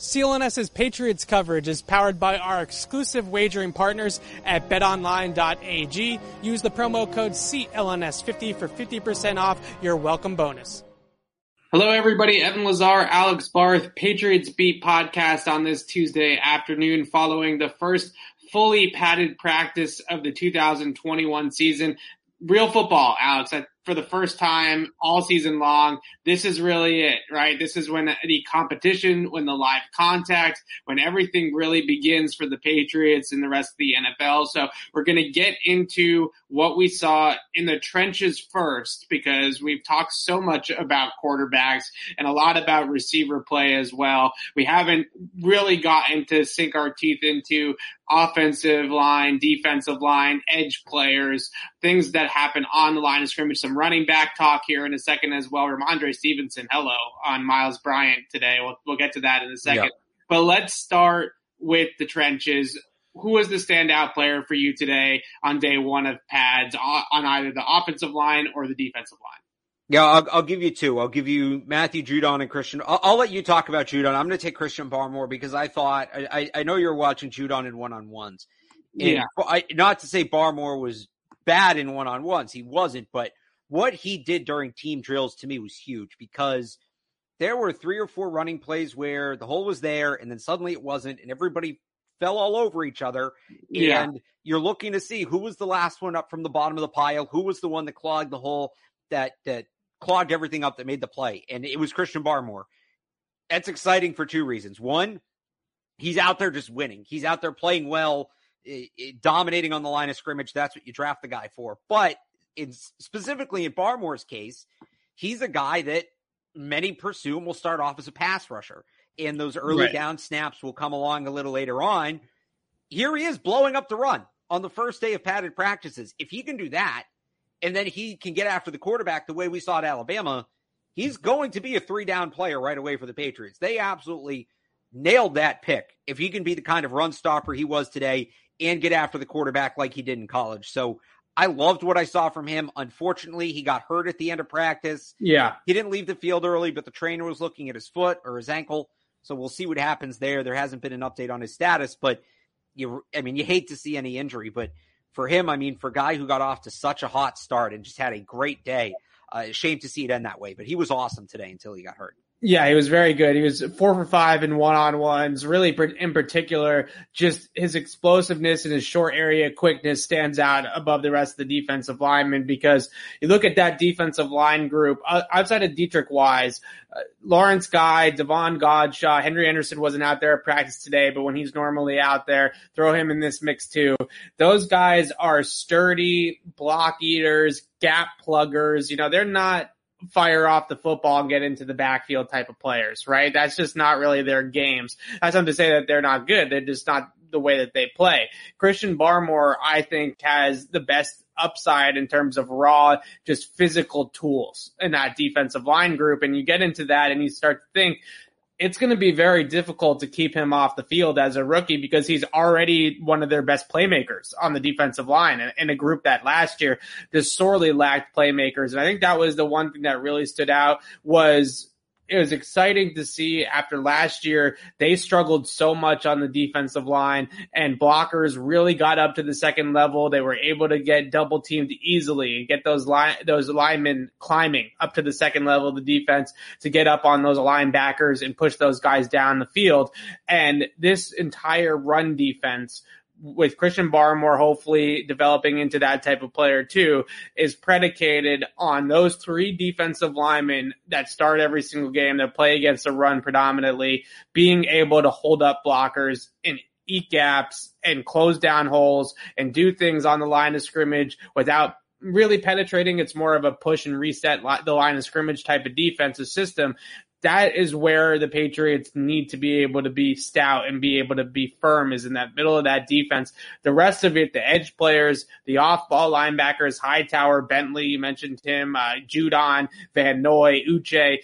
CLNS's Patriots coverage is powered by our exclusive wagering partners at betonline.ag. Use the promo code CLNS50 for 50% off your welcome bonus. Hello, everybody. Evan Lazar, Alex Barth, Patriots Beat podcast on this Tuesday afternoon following the first fully padded practice of the 2021 season. Real football, Alex. For the first time all season long. This is really it, right? This is when the competition, when the live contact, when everything really begins for the Patriots and the rest of the NFL. So we're going to get into what we saw in the trenches first because we've talked so much about quarterbacks and a lot about receiver play as well. We haven't really gotten to sink our teeth into offensive line, defensive line, edge players, things that happen on the line of scrimmage, some running back talk here in a second as well. Rhamondre Stevenson, hello, on Myles Bryant today. We'll, we'll get to that in a second. Yep. But let's start with the trenches. Who was the standout player for you today on day one of pads on either the offensive line or the defensive line? Yeah, I'll, I'll, give you two. I'll give you Matthew Judon and Christian. I'll, I'll let you talk about Judon. I'm going to take Christian Barmore because I thought I, I know you're watching Judon in one on ones. Yeah. I, not to say Barmore was bad in one on ones. He wasn't, but what he did during team drills to me was huge because there were three or four running plays where the hole was there and then suddenly it wasn't and everybody fell all over each other. Yeah. and you're looking to see who was the last one up from the bottom of the pile who was the one that clogged the hole that that clogged everything up that made the play. And it was Christian Barmore. That's exciting for two reasons. One he's out there just winning. He's out there playing well eh, eh, dominating on the line of scrimmage. That's what you draft the guy for. But in specifically in Barmore's case, he's a guy that many presume will start off as a pass rusher. And those early right. down snaps will come along a little later on. Here he is blowing up the run on the first day of padded practices. If he can do that, and then he can get after the quarterback the way we saw at Alabama, he's going to be a three down player right away for the Patriots. They absolutely nailed that pick. If he can be the kind of run stopper he was today and get after the quarterback like he did in college. So I loved what I saw from him. Unfortunately, he got hurt at the end of practice. Yeah. He didn't leave the field early, but the trainer was looking at his foot or his ankle. So we'll see what happens there. There hasn't been an update on his status, but you, I mean, you hate to see any injury, but for him, I mean, for a guy who got off to such a hot start and just had a great day, uh, shame to see it end that way, but he was awesome today until he got hurt. Yeah, he was very good. He was four for five in one on ones. Really, in particular, just his explosiveness and his short area quickness stands out above the rest of the defensive linemen because you look at that defensive line group outside of Deatrich Wise, uh, Lawrence Guy, Davon Godchaux, Henry Anderson wasn't out there at practice today, but when he's normally out there, throw him in this mix too. Those guys are sturdy block eaters, gap pluggers. You know, they're not fire off the football and get into the backfield type of players, right? That's just not really their games. That's not to say that they're not good. They're just not the way that they play. Christian Barmore, I think, has the best upside in terms of raw, just physical tools in that defensive line group. And you get into that and you start to think, it's going to be very difficult to keep him off the field as a rookie because he's already one of their best playmakers on the defensive line in a group that last year just sorely lacked playmakers. And I think that was the one thing that really stood out was it was exciting to see after last year they struggled so much on the defensive line and blockers really got up to the second level. They were able to get double teamed easily and get those line those linemen climbing up to the second level of the defense to get up on those linebackers and push those guys down the field. And this entire run defense with Christian Barmore hopefully developing into that type of player too, is predicated on those three defensive linemen that start every single game that play against the run predominantly, being able to hold up blockers and eat gaps and close down holes and do things on the line of scrimmage without really penetrating. It's more of a push and reset the line of scrimmage type of defensive system that is where the Patriots need to be able to be stout and be able to be firm is in that middle of that defense. The rest of it, the edge players, the off ball linebackers, Hightower, Bentley, you mentioned him, uh, Judon, Van Noy, Uche,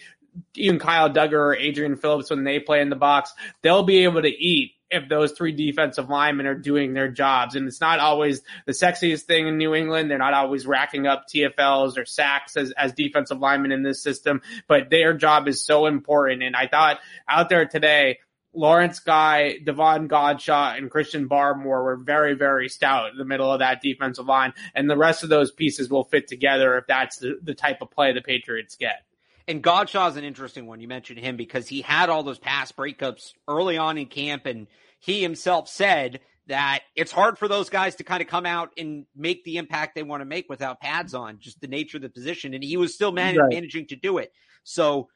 even Kyle Dugger or Adrian Phillips when they play in the box, they'll be able to eat if those three defensive linemen are doing their jobs. And it's not always the sexiest thing in New England. They're not always racking up TFLs or sacks as, as defensive linemen in this system, but their job is so important. And I thought out there today, Lawrence Guy, Davon Godchaux, and Christian Barmore were very, very stout in the middle of that defensive line. And the rest of those pieces will fit together if that's the, the type of play the Patriots get. And Godchaux is an interesting one. You mentioned him because he had all those pass breakups early on in camp, and he himself said that it's hard for those guys to kind of come out and make the impact they want to make without pads on, just the nature of the position. And he was still man- right. managing to do it. So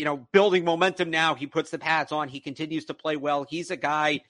you know, building momentum now. He puts the pads on. He continues to play well. He's a guy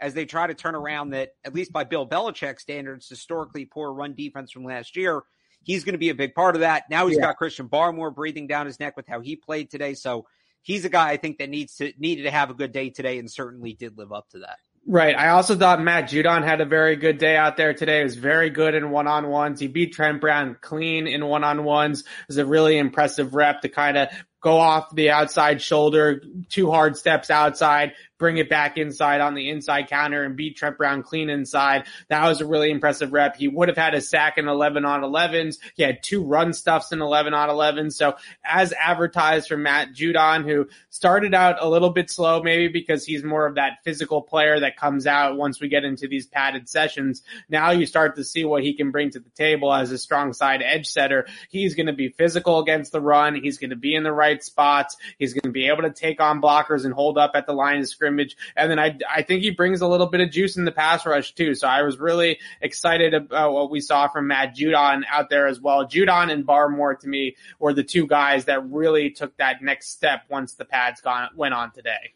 as they try to turn around that, at least by Bill Belichick standards, historically poor run defense from last year. He's going to be a big part of that. Now he's yeah. got Christian Barmore breathing down his neck with how he played today. So he's a guy I think that needs to needed to have a good day today and certainly did live up to that. Right. I also thought Matt Judon had a very good day out there today. He was very good in one on ones. He beat Trent Brown clean in one on ones. It was a really impressive rep to kind of go off the outside shoulder, two hard steps outside, bring it back inside on the inside counter and beat Trent Brown clean inside. That was a really impressive rep. He would have had a sack in 11 on 11s. He had two run stuffs in 11 on 11. So as advertised from Matt Judon, who started out a little bit slow, maybe because he's more of that physical player that comes out once we get into these padded sessions. Now you start to see what he can bring to the table as a strong side edge setter. He's going to be physical against the run. He's going to be in the right spots. He's going to be able to take on blockers and hold up at the line of scrimmage scrimmage. And then I, I think he brings a little bit of juice in the pass rush too. So I was really excited about what we saw from Matt Judon out there as well. Judon and Barmore to me were the two guys that really took that next step once the pads gone, went on today.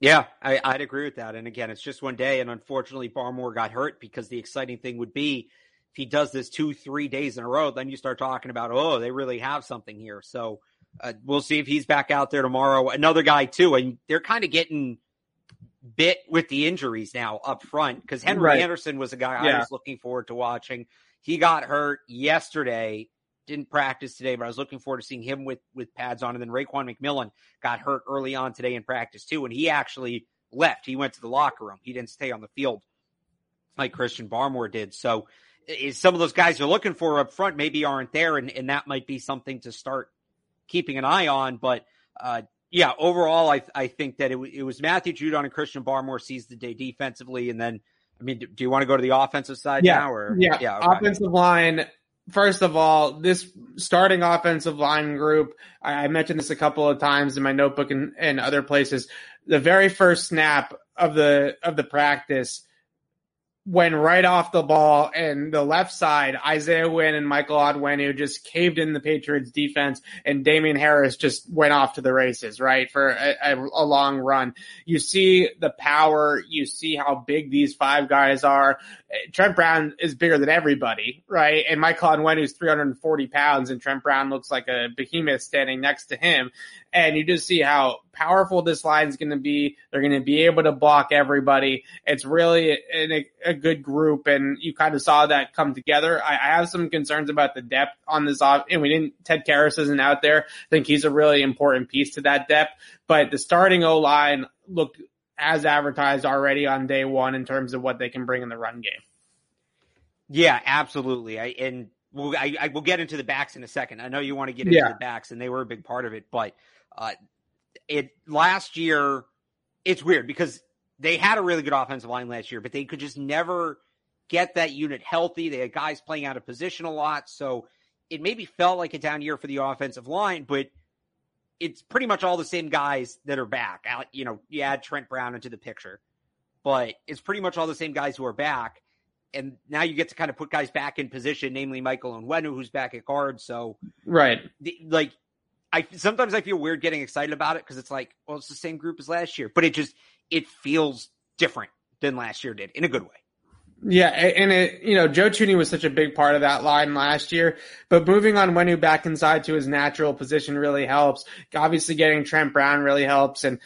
Yeah, I, would agree with that. And again, it's just one day. And unfortunately, Barmore got hurt because the exciting thing would be if he does this two, three days in a row, then you start talking about, oh, they really have something here. So uh, we'll see if he's back out there tomorrow. Another guy, too. And they're kind of getting bit with the injuries now up front because Henry right. Anderson was a guy yeah. I was looking forward to watching. He got hurt yesterday, didn't practice today, but I was looking forward to seeing him with with pads on. And then Raekwon McMillan got hurt early on today in practice too, and he actually left. He went to the locker room. He didn't stay on the field like Christian Barmore did. So some of those guys you're looking for up front maybe aren't there, and, and that might be something to start keeping an eye on. But uh, yeah, overall, I I think that it, it was Matthew Judon and Christian Barmore seized the day defensively, and then I mean, do, do you want to go to the offensive side yeah, now? Or yeah, yeah okay. offensive line. First of all, this starting offensive line group, I, I mentioned this a couple of times in my notebook and, and other places. The very first snap of the of the practice, went right off the ball and the left side, Isaiah Wynn and Michael Onwenu just caved in the Patriots defense and Damien Harris just went off to the races, right? For a, a, a, long run. You see the power. You see how big these five guys are. Trent Brown is bigger than everybody, right? And Michael is 340 pounds and Trent Brown looks like a behemoth standing next to him and you just see how powerful this line is going to be. They're going to be able to block everybody. It's really a, a, good group, and you kind of saw that come together. I, I, have some concerns about the depth on this off, and we didn't. Ted Karras isn't out there. I think he's a really important piece to that depth, but the starting O line looked as advertised already on day one in terms of what they can bring in the run game. Yeah, absolutely. I, and we'll, I, I, will get into the backs in a second. I know you want to get into yeah. the backs, and they were a big part of it, but uh, it last year, it's weird because they had a really good offensive line last year, but they could just never get that unit healthy. They had guys playing out of position a lot, so it maybe felt like a down year for the offensive line, but it's pretty much all the same guys that are back. You know, you add Trent Brown into the picture, but it's pretty much all the same guys who are back. And now you get to kind of put guys back in position, namely Michael and Onwenu, who's back at guard. So, right, the, like I sometimes I feel weird getting excited about it because it's like, well, it's the same group as last year, but it just it feels different than last year did in a good way. Yeah, and it you know Joe Thuney was such a big part of that line last year, but moving Onwenu back inside to his natural position really helps. Obviously, getting Trent Brown really helps, and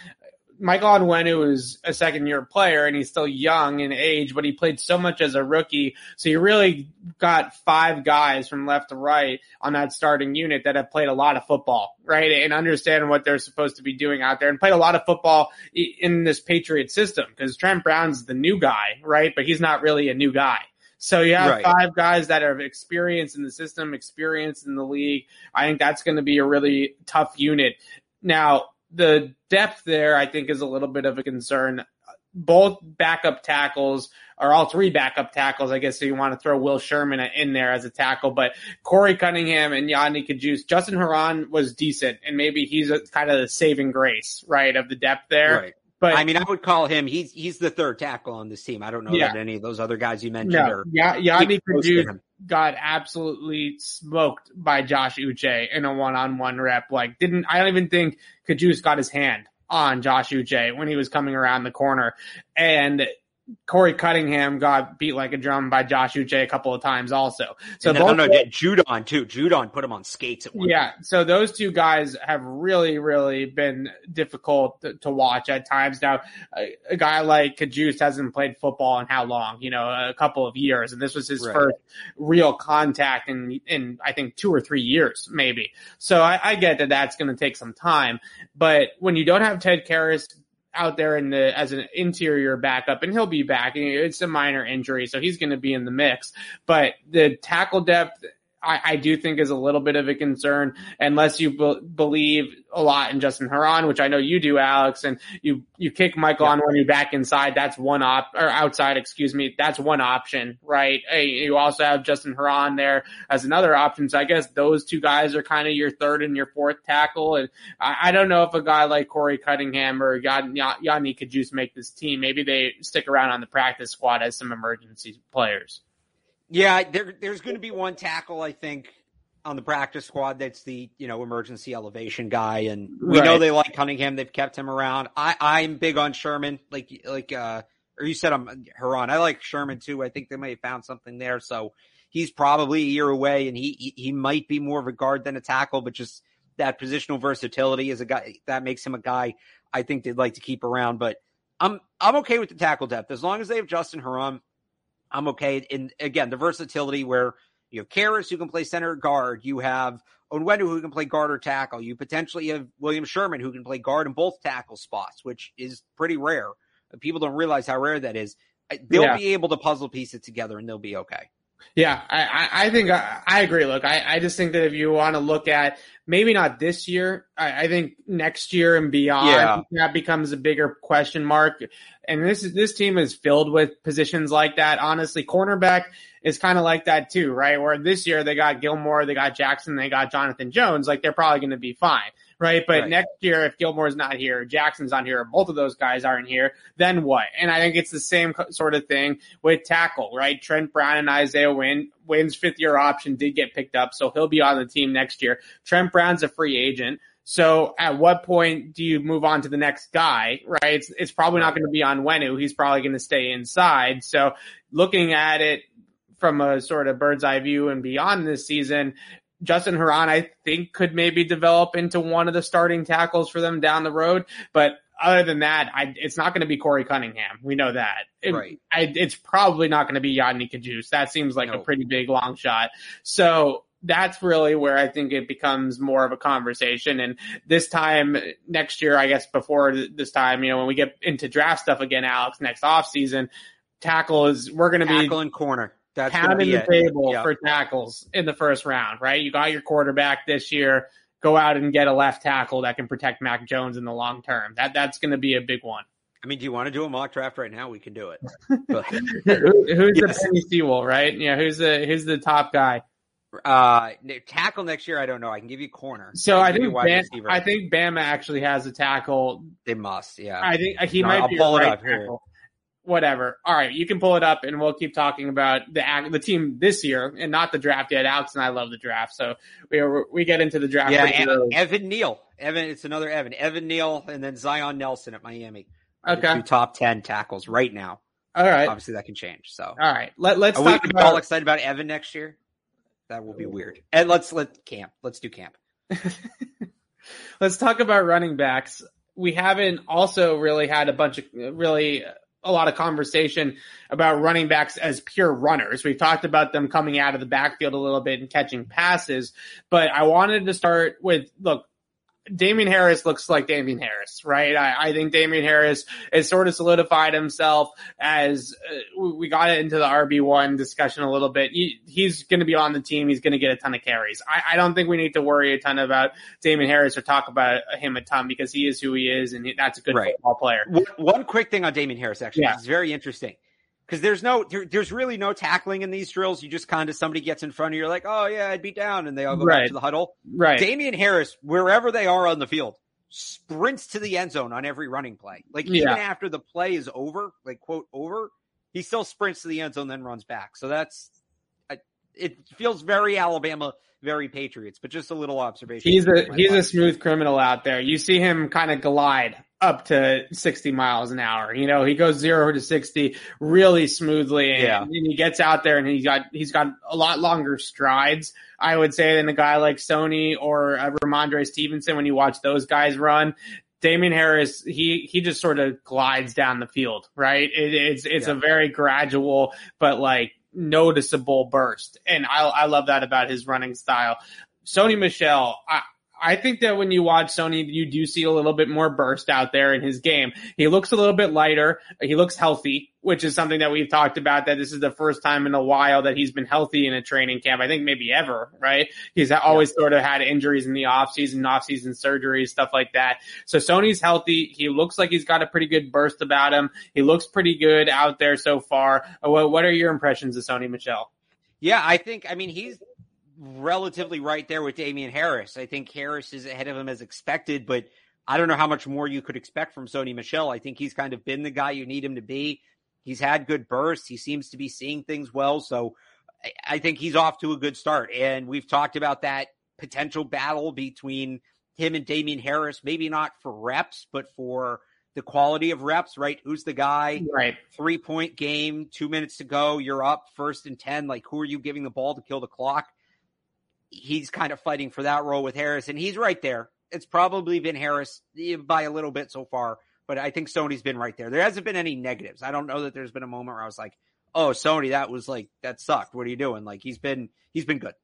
Michael Onwenu is a second year player and he's still young in age, but he played so much as a rookie. So you really got five guys from left to right on that starting unit that have played a lot of football, right? And understand what they're supposed to be doing out there and played a lot of football in this Patriot system because Trent Brown's the new guy, right? But he's not really a new guy. So you have right. five guys that have experience in the system, experience in the league. I think that's going to be a really tough unit. Now, the depth there, I think, is a little bit of a concern. Both backup tackles, or all three backup tackles, I guess, so you want to throw Will Sherman in there as a tackle, but Corey Cunningham and Yodny Cajuste, Justin Herron was decent, and maybe he's a, kind of the saving grace, right, of the depth there. Right. But I mean, I would call him. He's he's the third tackle on this team. I don't know yeah. that any of those other guys you mentioned no, are. Yeah, Yodny Cajuste got absolutely smoked by Josh Uche in a one-on-one rep. Like, didn't I don't even think Cajuste got his hand on Josh Uche when he was coming around the corner, and Corey Cunningham got beat like a drum by Josh Uche a couple of times also. So then, both, no, no, Judon too. Judon put him on skates at one Yeah. Point. So those two guys have really, really been difficult to, to watch at times. Now, a, a, guy like Cajuste hasn't played football in how long? You know, a couple of years. And this was his right. first real contact in, in, I think two or three years, maybe. So I, I get that that's going to take some time. But when you don't have Ted Karras out there in the as an interior backup, and he'll be back. It's a minor injury, so he's going to be in the mix. But the tackle depth I, I, do think is a little bit of a concern unless you be- believe a lot in Justin Herron, which I know you do, Alex, and you, you kick Michael yeah. Onwenu back inside. That's one op, or outside, excuse me. That's one option, right? Hey, you also have Justin Herron there as another option. So I guess those two guys are kind of your third and your fourth tackle. And I, I don't know if a guy like Corey Cunningham or Yodny Cajuste make this team. Maybe they stick around on the practice squad as some emergency players. Yeah, there, there's going to be one tackle, I think, on the practice squad that's the you know emergency elevation guy, and we right. know they like Cunningham. They've kept him around. I I'm big on Sherman, like like uh, or you said I'm Herron. I like Sherman too. I think they may have found something there. So he's probably a year away, and he he might be more of a guard than a tackle, but just that positional versatility is a guy that makes him a guy I think they'd like to keep around. But I'm I'm okay with the tackle depth as long as they have Justin Herron I'm okay. And again, the versatility where you have Karras who can play center guard, you have Onwenu who can play guard or tackle, you potentially have William Sherman who can play guard in both tackle spots, which is pretty rare. People don't realize how rare that is. They'll yeah. be able to puzzle piece it together and they'll be okay. Yeah, I, I think I, I agree. Look, I, I just think that if you want to look at maybe not this year, I, I think next year and beyond, yeah. that becomes a bigger question mark. And this this team is filled with positions like that. Honestly, cornerback is kind of like that too, right? Where this year they got Gilmore, they got Jackson, they got Jonathan Jones. Like they're probably going to be fine right? But right. next year, if Gilmore's not here, Jackson's not here, both of those guys aren't here, then what? And I think it's the same sort of thing with tackle, right? Trent Brown and Isaiah Wynn, Wynn's fifth year option did get picked up, so he'll be on the team next year. Trent Brown's a free agent. So at what point do you move on to the next guy, right? It's, it's probably not going to be Onwenu. He's probably going to stay inside. So looking at it from a sort of bird's eye view and beyond this season, Justin Herron, I think, could maybe develop into one of the starting tackles for them down the road. But other than that, I, it's not going to be Corey Cunningham. We know that. It, right. I, it's probably not going to be Yodny Cajuste. That seems like a pretty big long shot. So that's really where I think it becomes more of a conversation. And this time next year, I guess before this time, you know, when we get into draft stuff again, Alex, next off season, tackle is, we're going to be tackle and corner. That's pounding the it. table yep. for tackles in the first round, right? You got your quarterback this year. Go out and get a left tackle that can protect Mac Jones in the long term. That that's going to be a big one. I mean, do you want to do a mock draft right now? We can do it. Who, who's yes. the Penei Sewell, right? Yeah, who's the who's the top guy? Uh, tackle next year, I don't know. I can give you corner. So I, I think Bam, I think Bama actually has a tackle. They must, yeah. I think he no, might I'll be pull it right up tackle. here whatever. All right, you can pull it up, and we'll keep talking about the the team this year and not the draft yet. Alex and I love the draft, so we we get into the draft. Yeah, Evan, Evan Neal, Evan. It's another Evan, Evan Neal, and then Zion Nelson at Miami. Okay, two top ten tackles right now. All right, obviously that can change. So all right, Let, let's Are talk we about all excited about Evan next year. That will be weird. And let's let camp. Let's do camp. let's talk about running backs. We haven't also really had a bunch of really a lot of conversation about running backs as pure runners. We've talked about them coming out of the backfield a little bit and catching passes, but I wanted to start with, look, Damien Harris looks like Damien Harris, right? I, I think Damien Harris has sort of solidified himself as uh, we got into the RB1 discussion a little bit. He, he's going to be on the team. He's going to get a ton of carries. I, I, don't think we need to worry a ton about Damien Harris or talk about him a ton because he is who he is and he, that's a good right. football player. One, one, quick thing on Damien Harris, actually, yeah. it's very interesting because there's no there, there's really no tackling in these drills. You just kind of somebody gets in front of you, you're like, oh yeah, I'd be down, and they all go right. back to the huddle. Right. Damien Harris, wherever they are on the field, sprints to the end zone on every running play. Like even after the play is over, like quote over, he still sprints to the end zone, then runs back. So that's it feels very Alabama, very Patriots, but just a little observation. He's a he's life. a smooth criminal out there. You see him kind of glide up to 60 miles an hour. You know, he goes zero to 60 really smoothly and, yeah. and he gets out there and he's got, he's got a lot longer strides, I would say, than a guy like Sony or uh, Rhamondre Stevenson when you watch those guys run. Damien Harris, he, he just sort of glides down the field, right? It, it's, it's yeah. a very gradual, but like noticeable burst. And I, I love that about his running style. Sony Michel, I, I think that when you watch Sony, you do see a little bit more burst out there in his game. He looks a little bit lighter. He looks healthy, which is something that we've talked about that this is the first time in a while that he's been healthy in a training camp. I think maybe ever, right? He's always yeah. sort of had injuries in the off season, off season surgeries, stuff like that. So Sony's healthy. He looks like he's got a pretty good burst about him. He looks pretty good out there so far. What are your impressions of Sony Michel? Yeah, I think, I mean, he's relatively right there with Damien Harris. I think Harris is ahead of him as expected, but I don't know how much more you could expect from Sony Michel. I think he's kind of been the guy you need him to be. He's had good bursts. He seems to be seeing things well. So I think he's off to a good start. And we've talked about that potential battle between him and Damien Harris, maybe not for reps, but for the quality of reps, right? Who's the guy? Right. Three point game, two minutes to go. You're up first and 10. Like, who are you giving the ball to kill the clock? He's kind of fighting for that role with Harris, and he's right there. It's probably been Harris eh, by a little bit so far, but I think Sony's been right there. There hasn't been any negatives. I don't know that there's been a moment where I was like, "Oh, Sony, that was like that sucked. What are you doing?" Like he's been he's been good.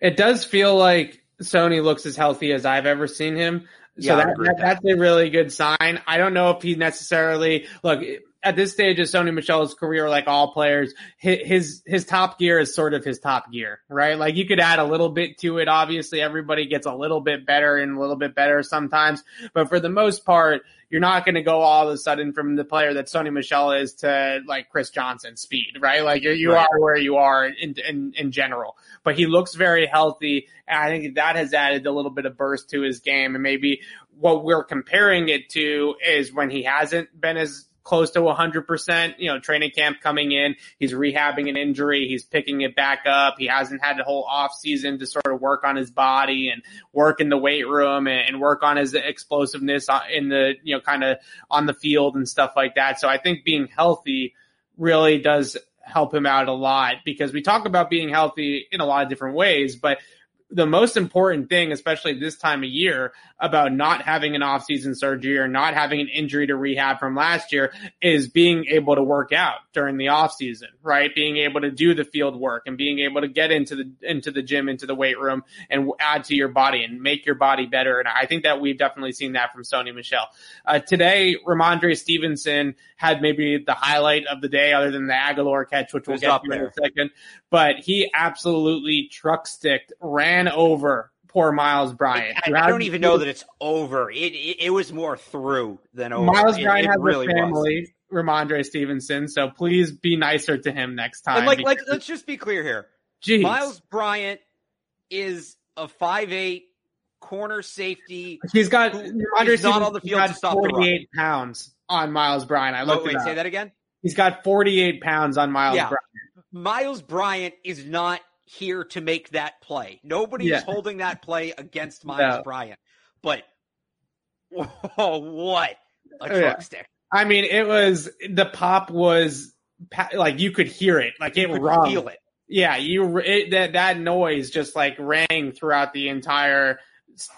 It does feel like Sony looks as healthy as I've ever seen him. So yeah, that, that, that's a really good sign. I don't know if he necessarily look at this stage of Sony Michel's career, like all players, his his top gear is sort of his top gear, right? Like you could add a little bit to it. Obviously, everybody gets a little bit better and a little bit better sometimes, but for the most part, you're not going to go all of a sudden from the player that Sony Michel is to like Chris Johnson speed, right? Like you, you right. are where you are in, in in general. But he looks very healthy, and I think that has added a little bit of burst to his game. And maybe what we're comparing it to is when he hasn't been as close to 100%. You know, training camp coming in, he's rehabbing an injury, he's picking it back up. He hasn't had the whole off season to sort of work on his body and work in the weight room and, and work on his explosiveness uh, in the, you know, kind of on the field and stuff like that. So I think being healthy really does help him out a lot because we talk about being healthy in a lot of different ways, but the most important thing, especially this time of year, about not having an off-season surgery or not having an injury to rehab from last year is being able to work out during the off-season, right? Being able to do the field work and being able to get into the into the gym, into the weight room, and add to your body and make your body better. And I think that we've definitely seen that from Sony Michel. Uh, today, Rhamondre Stevenson had maybe the highlight of the day, other than the Agholor catch, which we'll get to in a second. But he absolutely truck sticked, ran over poor Myles Bryant. I, I don't even know that it's over. It, it, it was more through than over. Myles Bryant it, has really a family, was. Rhamondre Stevenson. So please be nicer to him next time. And like, like, let's just be clear here. Jeez. Myles Bryant is a five eight corner safety. He's got Rhamondre not on the field stop 48 pounds on Myles Bryant. I looked. Oh, wait, say that again. He's got 48 pounds on Myles yeah. Bryant. Myles Bryant is not here to make that play. Nobody yeah. is holding that play against Myles no. Bryant. But oh, what a truck yeah. stick! I mean, it was the pop was like you could hear it, like it rung. Feel it. Yeah, you it, that that noise just like rang throughout the entire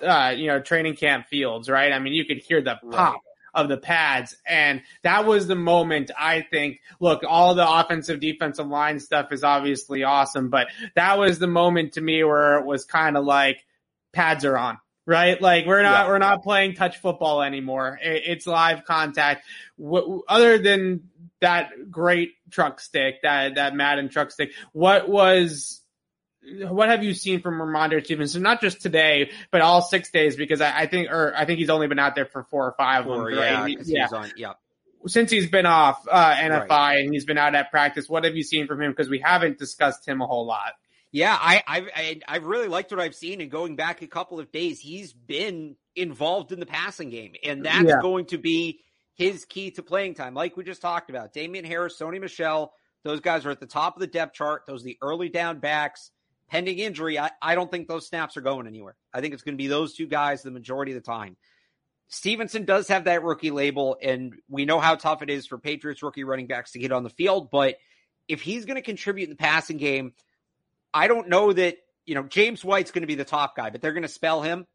uh, you know training camp fields, right? I mean, you could hear the pop. Right of the pads. And that was the moment I think, look, all the offensive defensive line stuff is obviously awesome, but that was the moment to me where it was kind of like pads are on right? Like we're not, Yeah. we're not playing touch football anymore. It's live contact. Other than that great truck stick, that, that Madden truck stick, what was, what have you seen from Rhamondre Stevenson? Not just today, but all six days, because I, I think, or I think he's only been out there for four or five. them, Or, yeah, He- 'cause he on. Yeah. Since he's been off uh, NFI Right. and he's been out at practice, what have you seen from him? Because we haven't discussed him a whole lot. Yeah, I, I, I, I really liked what I've seen, and going back a couple of days, he's been involved in the passing game, and that's Yeah. going to be his key to playing time. Like we just talked about, Damien Harris, Sony Michel, those guys are at the top of the depth chart. Those are the early down backs. Pending injury, I, I don't think those snaps are going anywhere. I think it's going to be those two guys the majority of the time. Stevenson does have that rookie label, and we know how tough it is for Patriots rookie running backs to get on the field. But if he's going to contribute in the passing game, I don't know that, you know, James White's going to be the top guy, but they're going to spell him.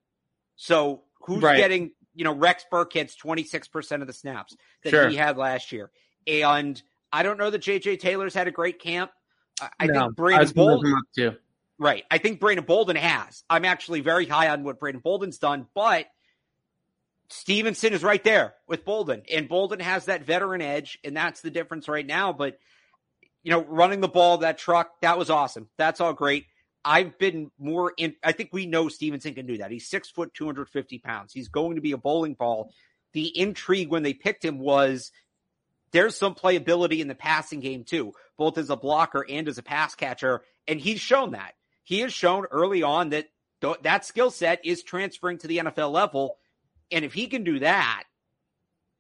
So who's Right. getting, you know, Rex Burkhead's 26% of the snaps that Sure. he had last year. And I don't know that JJ Taylor's had a great camp. I, I No, think I Brandon was gonna look Bolden. Right. I think Brandon Bolden has. I'm actually very high on what Brandon Bolden's done, but Stevenson is right there with Bolden, and Bolden has that veteran edge, and that's the difference right now. But you know, running the ball, that truck, that was awesome. That's all great. I've been more in. I think we know Stevenson can do that. He's six foot, two hundred fifty pounds. He's going to be a bowling ball. The intrigue when they picked him was there's some playability in the passing game too, both as a blocker and as a pass catcher, and he's shown that. He has shown early on that th- that skill set is transferring to the NFL level, and if he can do that,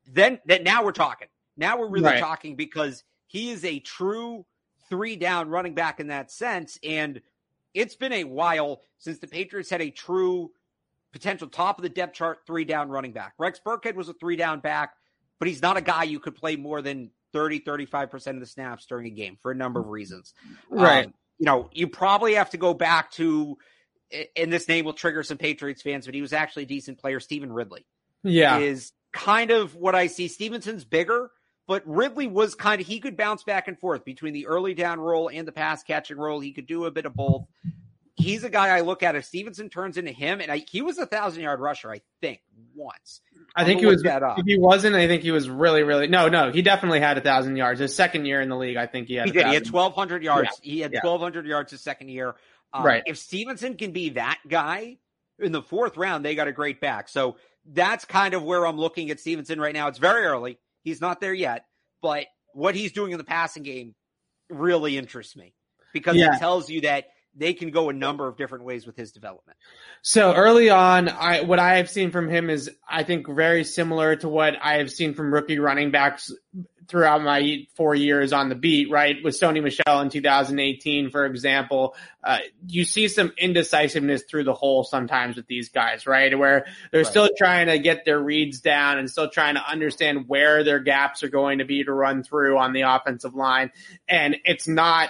then that now we're talking. Now we're really Right. talking because he is a true three down running back in that sense, and it's been a while since the Patriots had a true potential top of the depth chart three down running back. Rex Burkhead was a three down back, but he's not a guy you could play more than 30, 35% of the snaps during a game for a number of reasons. Right. Um, you know, you probably have to go back to, and this name will trigger some Patriots fans, but he was actually a decent player. Stevan Ridley Yeah. is kind of what I see. Stevenson's bigger, but Ridley was kind of, he could bounce back and forth between the early down role and the pass catching role. He could do a bit of both. He's a guy I look at. If Stevenson turns into him, and I, he was a thousand yard rusher, I think, once. I think he was. look that up. If he wasn't, I think he was really, really. No, no, he definitely had a thousand yards. His second year in the league, I think he had. He did. He had 1,200 yards. He had Yeah. 1,200 yards his second year. Um, Right. If Stevenson can be that guy in the fourth round, they got a great back. So that's kind of where I'm looking at Stevenson right now. It's very early. He's not there yet, but what he's doing in the passing game really interests me because Yeah. it tells you that they can go a number of different ways with his development. So early on, I what I have seen from him is I think very similar to what I have seen from rookie running backs throughout my four years on the beat. Right with Sony Michel in 2018, for example, uh, you see some indecisiveness through the hole sometimes with these guys, right? Where they're Right. still trying to get their reads down and still trying to understand where their gaps are going to be to run through on the offensive line, and it's not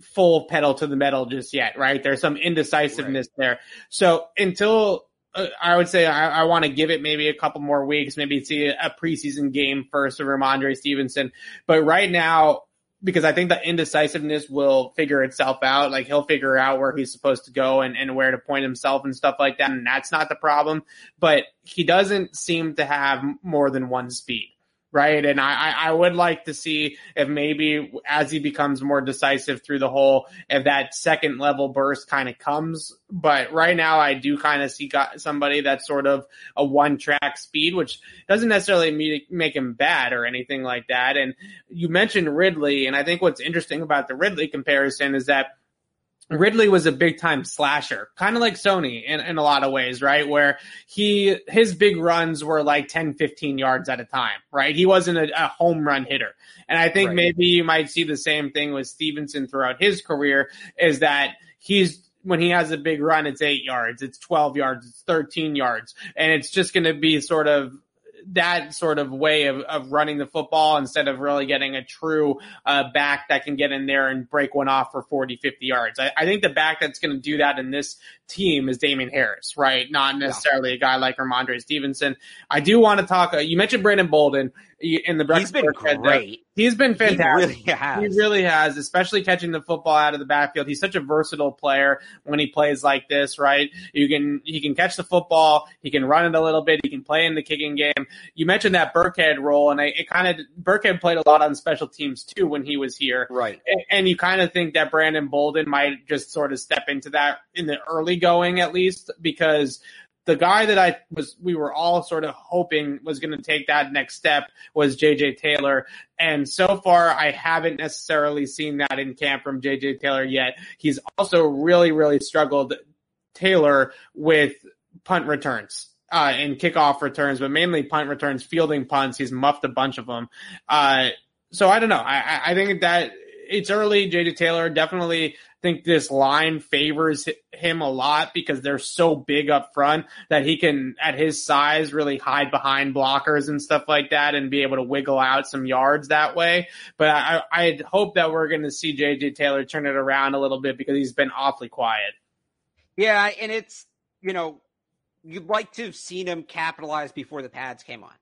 full pedal to the metal just yet, right? There's some indecisiveness there. So until uh, I would say I, I want to give it maybe a couple more weeks, maybe see a, a preseason game first of Rhamondre Stevenson. But right now, because I think the indecisiveness will figure itself out. Like he'll figure out where he's supposed to go and, and where to point himself and stuff like that. And that's not the problem. But he doesn't seem to have more than one speed right? And I, I would like to see if maybe as he becomes more decisive through the hole, if that second level burst kind of comes. But right now, I do kind of see somebody that's sort of a one track speed, which doesn't necessarily make him bad or anything like that. And you mentioned Ridley, and I think what's interesting about the Ridley comparison is that Ridley was a big time slasher, kind of like Sony in, in a lot of ways, right? Where he, his big runs were like 10, 15 yards at a time, right? He wasn't a, a home run hitter. And I think Right. maybe you might see the same thing with Stevenson throughout his career is that he's, when he has a big run, it's eight yards, it's 12 yards, it's 13 yards. And it's just going to be sort of that sort of way of, of running the football instead of really getting a true uh, back that can get in there and break one off for 40, 50 yards. I, I think the back that's going to do that in this team is Damien Harris, right? Not necessarily a guy like Rhamondre Stevenson. I do want to talk, uh, you mentioned Brandon Bolden. In the He's been great. He's been fantastic. He really has. He really has, especially catching the football out of the backfield. He's such a versatile player when he plays like this, right? You can he can catch the football, he can run it a little bit, he can play in the kicking game. You mentioned that Burkhead role, and I, it kind of Burkhead played a lot on special teams too when he was here, right? And, and you kind of think that Brandon Bolden might just sort of step into that in the early going at least because the guy that I was, we were all sort of hoping was going to take that next step was JJ Taylor. And so far, I haven't necessarily seen that in camp from JJ Taylor yet. He's also really, really struggled Taylor with punt returns. Uh, and kickoff returns, but mainly punt returns, fielding punts. He's muffed a bunch of them. Uh, so I don't know. I, I think that it's early. JJ Taylor definitely think this line favors him a lot because they're so big up front that he can, at his size, really hide behind blockers and stuff like that and be able to wiggle out some yards that way. But I, I hope that we're going to see JJ Taylor turn it around a little bit because he's been awfully quiet. Yeah, and it's, you know, you'd like to have seen him capitalize before the pads came on.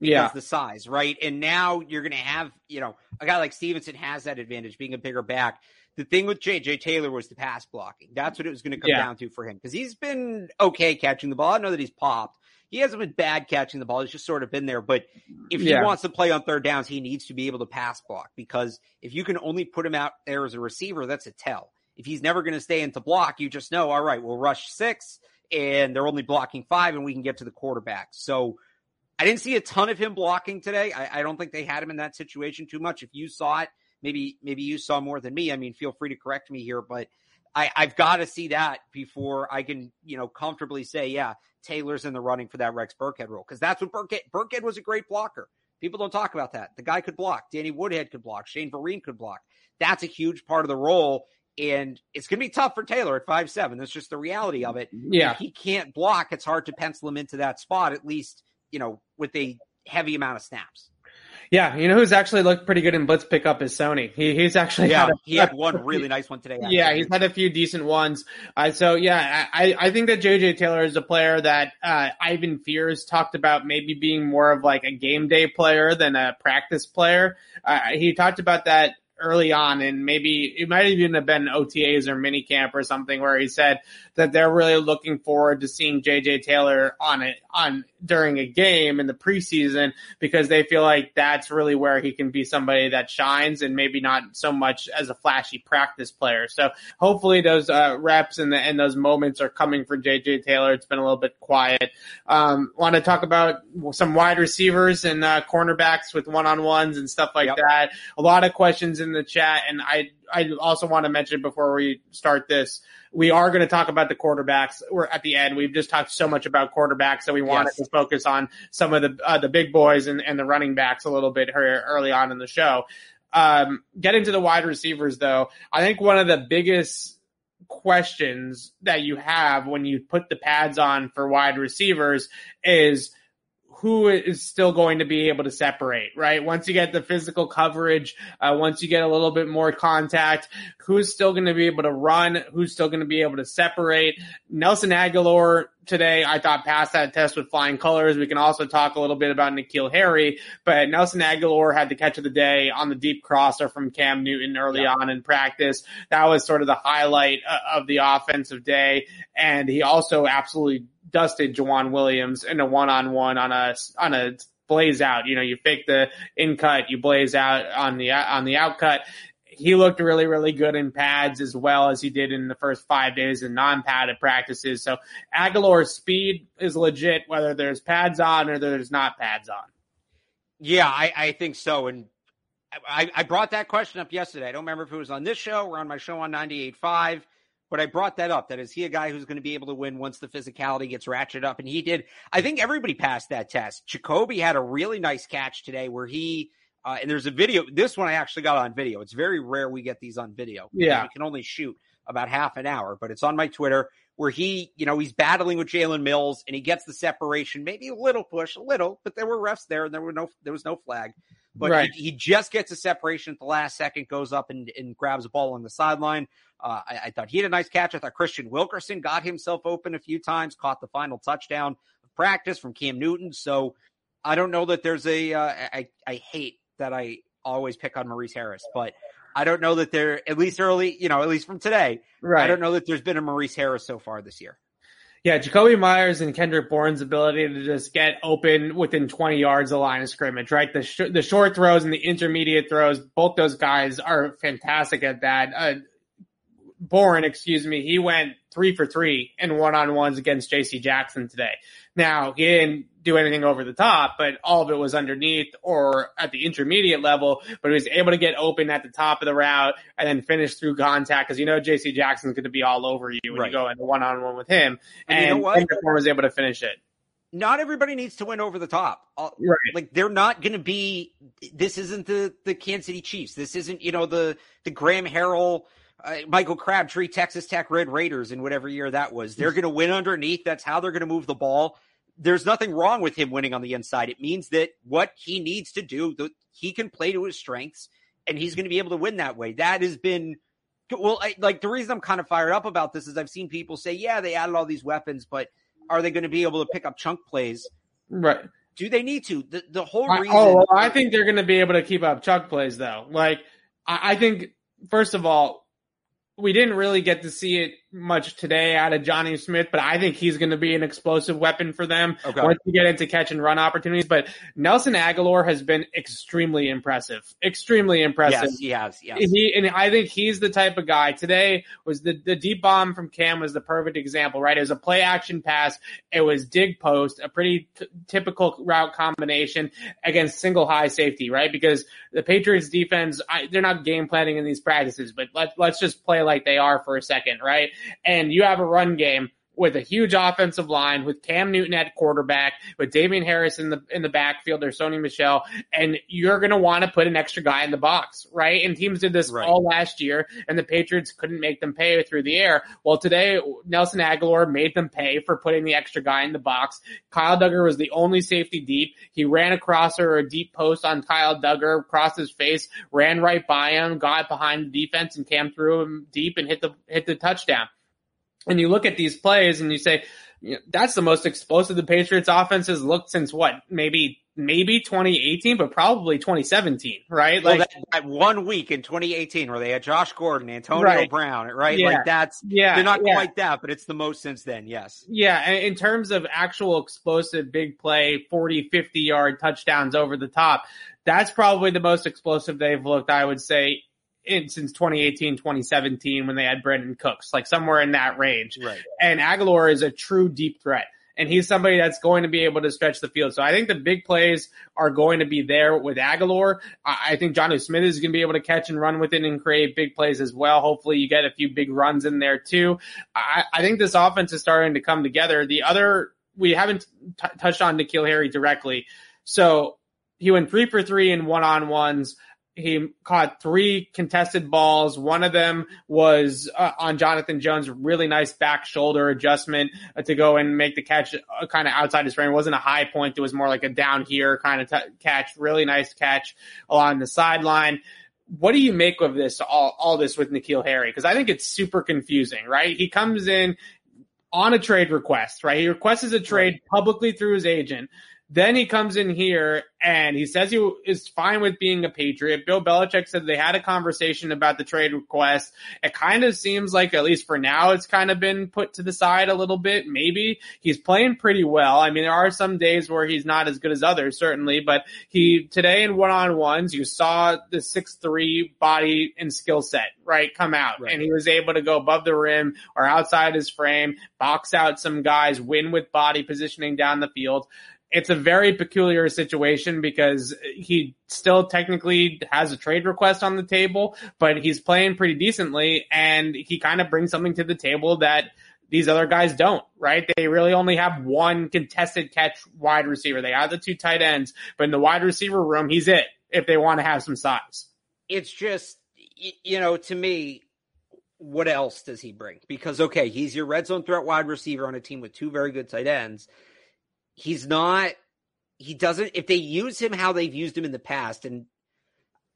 Yeah. The size, right? And now you're going to have, you know, a guy like Stevenson has that advantage being a bigger back. The thing with JJ Taylor was the pass blocking. That's what it was going to come yeah. down to for him because he's been okay catching the ball. I know that he's popped. He hasn't been bad catching the ball. He's just sort of been there. But if he yeah. wants to play on third downs, he needs to be able to pass block because if you can only put him out there as a receiver, that's a tell. If he's never going to stay into block, you just know, all right, we'll rush six and they're only blocking five and we can get to the quarterback. So I didn't see a ton of him blocking today. I, I don't think they had him in that situation too much. If you saw it, maybe maybe you saw more than me. I mean, feel free to correct me here, but I, I've got to see that before I can, you know, comfortably say, yeah, Taylor's in the running for that Rex Burkhead role because that's what Burkhead Burkhead was a great blocker. People don't talk about that. The guy could block. Danny Woodhead could block. Shane Vereen could block. That's a huge part of the role. And it's going to be tough for Taylor at five seven. That's just the reality of it. Yeah. If he can't block, it's hard to pencil him into that spot, at least, you know, with a heavy amount of snaps. Yeah, you know who's actually looked pretty good in blitz pickup is Sony. He he's actually yeah had a, he had one really nice one today. Actually. Yeah, he's had a few decent ones. Uh, so yeah, I I think that JJ Taylor is a player that uh, Ivan Fears talked about maybe being more of like a game day player than a practice player. Uh, he talked about that early on and maybe it might even have been OTAs or minicamp or something where he said that they're really looking forward to seeing JJ Taylor on it on during a game in the preseason because they feel like that's really where he can be somebody that shines and maybe not so much as a flashy practice player. So hopefully those uh, reps and, the, and those moments are coming for JJ Taylor. It's been a little bit quiet. Um, want to talk about some wide receivers and uh, cornerbacks with one on ones and stuff like yep. that. A lot of questions in the chat, and I I also want to mention before we start this we are going to talk about the quarterbacks. We're at the end. We've just talked so much about quarterbacks that we wanted yes. to focus on some of the uh, the big boys and, and the running backs a little bit here early on in the show. Um, getting to the wide receivers though, I think one of the biggest questions that you have when you put the pads on for wide receivers is who is still going to be able to separate, right? Once you get the physical coverage, uh, once you get a little bit more contact, who's still going to be able to run? Who's still going to be able to separate? Nelson Agholor today, I thought passed that test with flying colors. We can also talk a little bit about N'Keal Harry, but Nelson Agholor had the catch of the day on the deep crosser from Cam Newton early yeah. on in practice. That was sort of the highlight uh, of the offensive day. And he also absolutely dusted Joejuan Williams in a one on one on a on a blaze out. You know, you fake the in cut, you blaze out on the on the out cut. He looked really, really good in pads as well as he did in the first five days in non-padded practices. So Agholor's speed is legit, whether there's pads on or there's not pads on. Yeah, I, I think so. And I, I brought that question up yesterday. I don't remember if it was on this show or on my show on 98.5 but I brought that up. That is he a guy who's going to be able to win once the physicality gets ratcheted up? And he did. I think everybody passed that test. Jakobi had a really nice catch today where he, uh, and there's a video. This one I actually got on video. It's very rare we get these on video. Yeah. We can only shoot about half an hour, but it's on my Twitter where he, you know, he's battling with Jalen Mills and he gets the separation, maybe a little push, a little, but there were refs there and there were no, there was no flag. But right. he, he, just gets a separation at the last second, goes up and, and grabs a ball on the sideline. Uh, I, I, thought he had a nice catch. I thought Kristian Wilkerson got himself open a few times, caught the final touchdown of practice from Cam Newton. So I don't know that there's a. Uh, I I hate that I always pick on Maurice Harris, but I don't know that there, at least early, you know, at least from today, right. I don't know that there's been a Maurice Harris so far this year. Yeah, Jakobi Meyers and Kendrick Bourne's ability to just get open within 20 yards of line of scrimmage, right? The sh- the short throws and the intermediate throws, both those guys are fantastic at that. Uh, Bourne, excuse me, he went three for three in one on ones against JC Jackson today. Now, he didn't do anything over the top, but all of it was underneath or at the intermediate level, but he was able to get open at the top of the route and then finish through contact because you know JC Jackson's going to be all over you when right. you go into one on one with him. And, and you know what? was able to finish it not everybody needs to win over the top. Right. Like they're not going to be. This isn't the the Kansas City Chiefs. This isn't you know the the Graham Harrell uh, Michael Crabtree, Texas Tech Red Raiders in whatever year that was. They're going to win underneath. That's how they're going to move the ball. There's nothing wrong with him winning on the inside. It means that what he needs to do, he can play to his strengths, and he's going to be able to win that way. That has been well. I, like the reason I'm kind of fired up about this is I've seen people say, "Yeah, they added all these weapons, but are they going to be able to pick up chunk plays?" Right. Do they need to? The, the whole reason. I, oh, I think they're going to be able to keep up chunk plays though. Like I, I think first of all, we didn't really get to see it much today out of Jonnu Smith, but I think he's going to be an explosive weapon for them okay. once you get into catch and run opportunities. But Nelson Agholor has been extremely impressive, extremely impressive. Yes, he has. Yes. He, and I think he's the type of guy. Today was the, the deep bomb from Cam was the perfect example, right? It was a play action pass. It was dig post, a pretty t- typical route combination against single high safety, right? Because the Patriots defense, I, they're not game planning in these practices, but let, let's just play like they are for a second, right? And you have a run game with a huge offensive line, with Cam Newton at quarterback, with Damien Harris in the in the backfield or Sony Michel, and you're going to want to put an extra guy in the box, right? And teams did this right. all last year, and the Patriots couldn't make them pay through the air. Well, today Nelson Agholor made them pay for putting the extra guy in the box. Kyle Dugger was the only safety deep. He ran across or a deep post on Kyle Dugger, crossed his face, ran right by him, got behind the defense, and Cam threw him deep and hit the hit the touchdown and you look at these plays and you say, you know, that's the most explosive the Patriots offense has looked since what? Maybe, maybe 2018, but probably 2017, right? Well, like that, that, one week in 2018 where they had Josh Gordon, Antonio right. Brown, right? Yeah. Like that's, yeah, they're not yeah. quite that, but it's the most since then. Yes. Yeah. In terms of actual explosive big play, 40, 50 yard touchdowns over the top, that's probably the most explosive they've looked, I would say, in, since 2018, 2017 when they had Brandin Cooks, like somewhere in that range. Right. And Agholor is a true deep threat. And he's somebody that's going to be able to stretch the field. So I think the big plays are going to be there with Agholor. I think Jonnu Smith is going to be able to catch and run with it and create big plays as well. Hopefully you get a few big runs in there too. I, I think this offense is starting to come together. The other, we haven't t- touched on N'Keal Harry directly. So he went three for three in one on ones he caught three contested balls. One of them was uh, on Jonathan Jones, really nice back shoulder adjustment uh, to go and make the catch uh, kind of outside his frame. It wasn't a high point. It was more like a down here kind of t- catch. Really nice catch along the sideline. What do you make of this, all, all this with N'Keal Harry? Cause I think it's super confusing, right? He comes in on a trade request, right? He requests a trade publicly through his agent. Then he comes in here and he says he is fine with being a Patriot. Bill Belichick said they had a conversation about the trade request. It kind of seems like, at least for now, it's kind of been put to the side a little bit. Maybe he's playing pretty well. I mean, there are some days where he's not as good as others, certainly, but he today in one on ones, you saw the six three body and skill set, right, come out, right. and he was able to go above the rim or outside his frame, box out some guys, win with body positioning down the field it's a very peculiar situation because he still technically has a trade request on the table, but he's playing pretty decently and he kind of brings something to the table that these other guys don't, right? They really only have one contested catch wide receiver. They have the two tight ends, but in the wide receiver room, he's it if they want to have some size. It's just, you know, to me, what else does he bring? Because, okay, he's your red zone threat wide receiver on a team with two very good tight ends he's not he doesn't if they use him how they've used him in the past and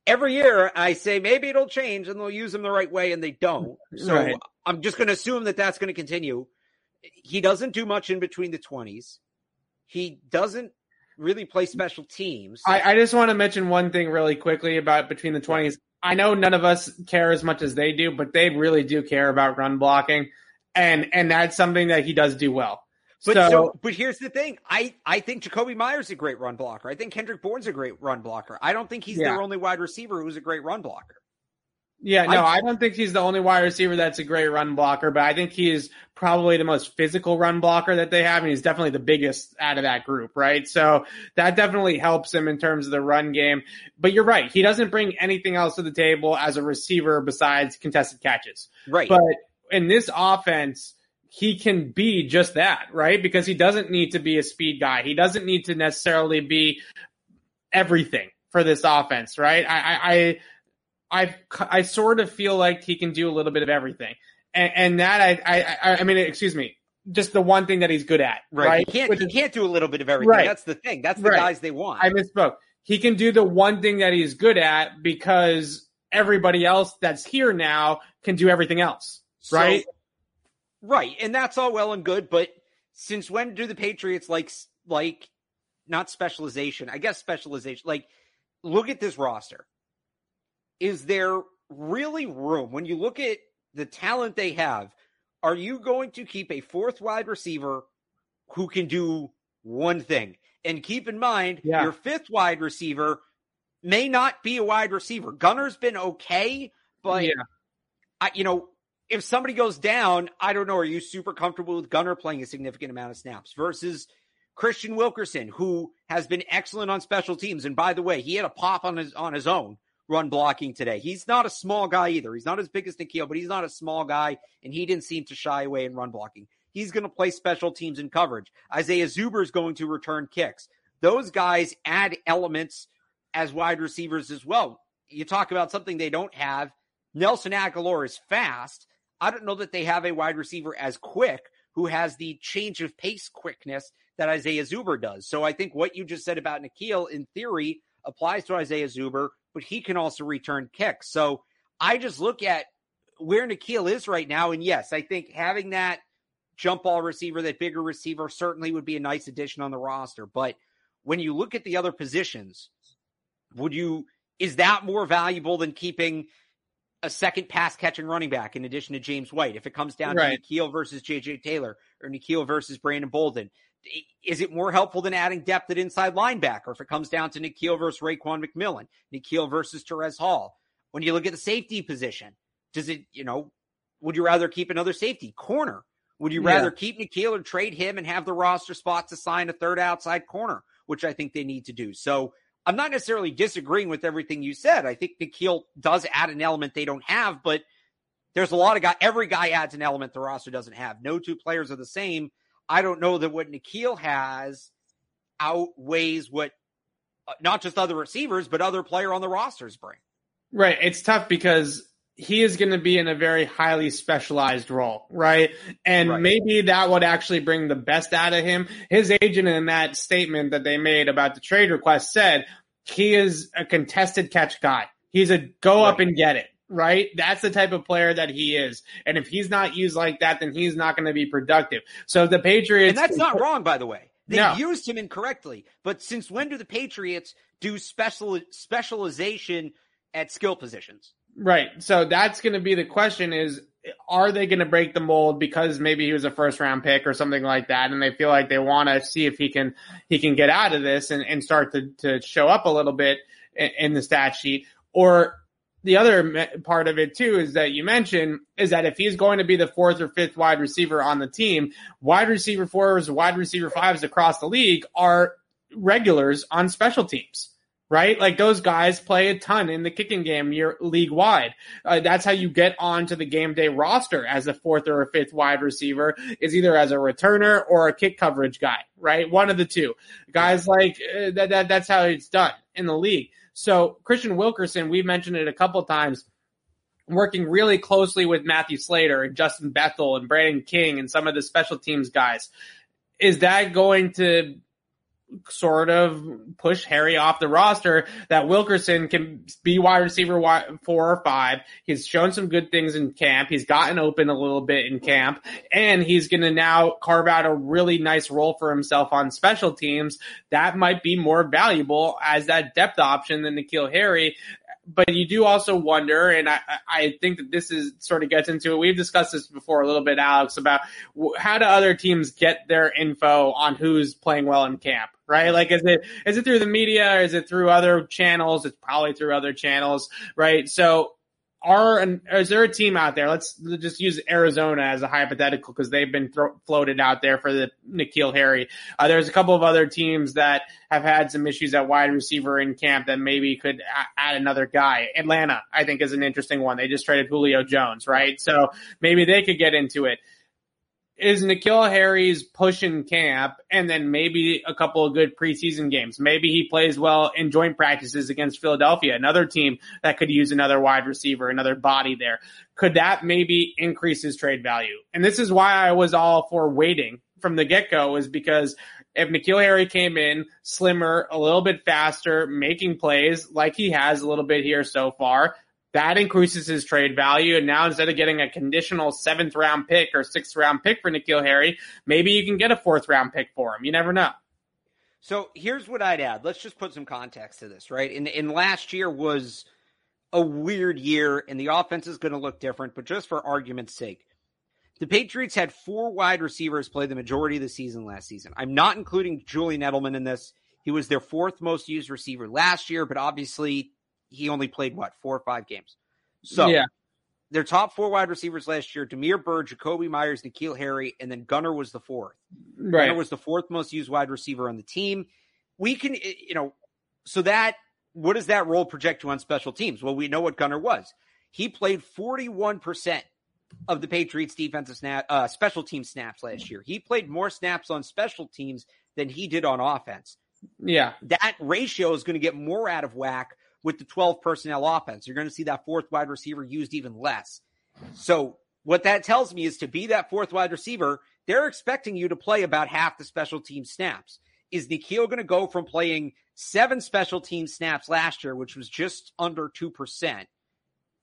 every year I say maybe it'll change and they'll use him the right way and they don't. So right. I'm just going to assume that that's going to continue. He doesn't do much in between the 20s. He doesn't really play special teams. I, I just want to mention one thing really quickly about between the twenties. I know none of us care as much as they do, but they really do care about run blocking, and and that's something that he does do well. But so, so, but here's the thing. I, I think Jakobi Meyers a great run blocker. I think Kendrick Bourne's a great run blocker. I don't think he's Yeah. their only wide receiver who's a great run blocker. yeah, no, I- I don't think he's the only wide receiver that's a great run blocker, but I think he is probably the most physical run blocker that they have, and he's definitely the biggest out of that group, right? So that definitely helps him in terms of the run game. But you're right, he doesn't bring anything else to the table as a receiver besides contested catches. Right. But in this offense, he can be just that, right? Because he doesn't need to be a speed guy. He doesn't need to necessarily be everything for this offense, right? I, I, I, I, I sort of feel like he can do a little bit of everything. And, and that I, I, I, I mean, excuse me, just the one thing that he's good at, right. right? He can't Which he can't do a little bit of everything. Right. That's the thing. That's the Right. guys they want. I misspoke. He can do the one thing that he's good at because everybody else that's here now can do everything else, So- right? Right. And that's all well and good, but since when do the Patriots like like not specialization? I guess specialization. Like look at this roster. Is there really room when you look at the talent they have? Are you going to keep a fourth wide receiver who can do one thing? And keep in mind, Yeah. your fifth wide receiver may not be a wide receiver. Gunner's been okay, but yeah. I, you know, if somebody goes down, I don't know. Are you super comfortable with Gunner playing a significant amount of snaps versus Kristian Wilkerson, who has been excellent on special teams? And by the way, he had a pop on his on his own run blocking today. He's not a small guy either. He's not as big as N'Keal, but he's not a small guy, and he didn't seem to shy away in run blocking. He's going to play special teams and coverage. Isaiah Zuber is going to return kicks. Those guys add elements as wide receivers as well. You talk about something they don't have. Nelson Agholor is fast. I don't know that they have a wide receiver as quick who has the change of pace quickness that Isaiah Zuber does. So I think what you just said about N'Keal in theory applies to Isaiah Zuber, but he can also return kicks. So I just look at where N'Keal is right now. And yes, I think having that jump ball receiver, that bigger receiver certainly would be a nice addition on the roster. But when you look at the other positions, would you, is that more valuable than keeping a second pass catching running back in addition to James White? If it comes down Right. to N'Keal versus JJ Taylor or N'Keal versus Brandon Bolden, is it more helpful than adding depth at inside linebacker if it comes down to N'Keal versus Raekwon McMillan, N'Keal versus Terez Hall? When you look at the safety position, does it, you know, would you rather keep another safety corner? Would you Yeah. rather keep N'Keal or trade him and have the roster spot to sign a third outside corner, which I think they need to do? So I'm not necessarily disagreeing with everything you said. I think N'Keal does add an element they don't have, but there's a lot of guy. Every guy adds an element the roster doesn't have. No two players are the same. I don't know that what N'Keal has outweighs what uh, not just other receivers, but other player on the rosters bring. Right. It's tough because he is going to be in a very highly specialized role, right? And Right. maybe that would actually bring the best out of him. His agent in that statement that they made about the trade request said he is a contested catch guy. He's a go up and get it, right? That's the type of player that he is. And if he's not used like that, then he's not going to be productive. So the Patriots. And that's not wrong, by the way. They No. used him incorrectly. But since when do the Patriots do special specialization at skill positions? Right. So that's going to be the question is, are they going to break the mold because maybe he was a first round pick or something like that and they feel like they want to see if he can, he can get out of this and, and start to, to show up a little bit in, in the stat sheet or the other part of it too is that you mentioned is that if he's going to be the fourth or fifth wide receiver on the team, wide receiver fours, wide receiver fives across the league are regulars on special teams right? Like those guys play a ton in the kicking game year league wide. Uh, that's how you get onto the game day roster as a fourth or a fifth wide receiver is either as a returner or a kick coverage guy, right? One of the two guys like uh, that, that, that's how it's done in the league. So Kristian Wilkerson, we've mentioned it a couple times working really closely with Matthew Slater and Justin Bethel and Brandon King and some of the special teams guys. Is that going to sort of push Harry off the roster that Wilkerson can be wide receiver four or five. He's shown some good things in camp. He's gotten open a little bit in camp and he's going to now carve out a really nice role for himself on special teams. That might be more valuable as that depth option than N'Keal Harry but you do also wonder, and I, I think that this is sort of gets into it. We've discussed this before a little bit, Alex, about how do other teams get their info on who's playing well in camp, right? Like, is it, is it through the media? Or Is it through other channels? It's probably through other channels, right? So are is there a team out there? Let's just use Arizona as a hypothetical because they've been thro- floated out there for the N'Keal Harry. Uh, there's a couple of other teams that have had some issues at wide receiver in camp that maybe could a- add another guy. Atlanta, I think, is an interesting one. They just traded Julio Jones, right? So maybe they could get into it is N'Keal Harry's pushing camp and then maybe a couple of good preseason games. Maybe he plays well in joint practices against Philadelphia, another team that could use another wide receiver, another body there. Could that maybe increase his trade value? And this is why I was all for waiting from the get go is because if N'Keal Harry came in slimmer, a little bit faster, making plays like he has a little bit here so far, that increases his trade value. And now instead of getting a conditional seventh round pick or sixth round pick for N'Keal Harry, maybe you can get a fourth round pick for him. You never know. So here's what I'd add. Let's just put some context to this, right? In in last year was a weird year and the offense is going to look different, but just for argument's sake, the Patriots had four wide receivers play the majority of the season last season. I'm not including Julian Edelman in this. He was their fourth most used receiver last year, but obviously he only played what four or five games. So yeah. their top four wide receivers last year: Damiere Byrd, Jakobi Meyers, N'Keal Harry, and then Gunner was the fourth. Right. Gunner was the fourth most used wide receiver on the team. We can, you know, so that what does that role project to on special teams? Well, we know what Gunner was. He played forty one percent of the Patriots defensive snap, uh, special team snaps last year. He played more snaps on special teams than he did on offense. Yeah. That ratio is going to get more out of whack with the 12 personnel offense. You're going to see that fourth wide receiver used even less. So what that tells me is to be that fourth wide receiver, they're expecting you to play about half the special team snaps. Is N'Keal going to go from playing seven special team snaps last year, which was just under 2%?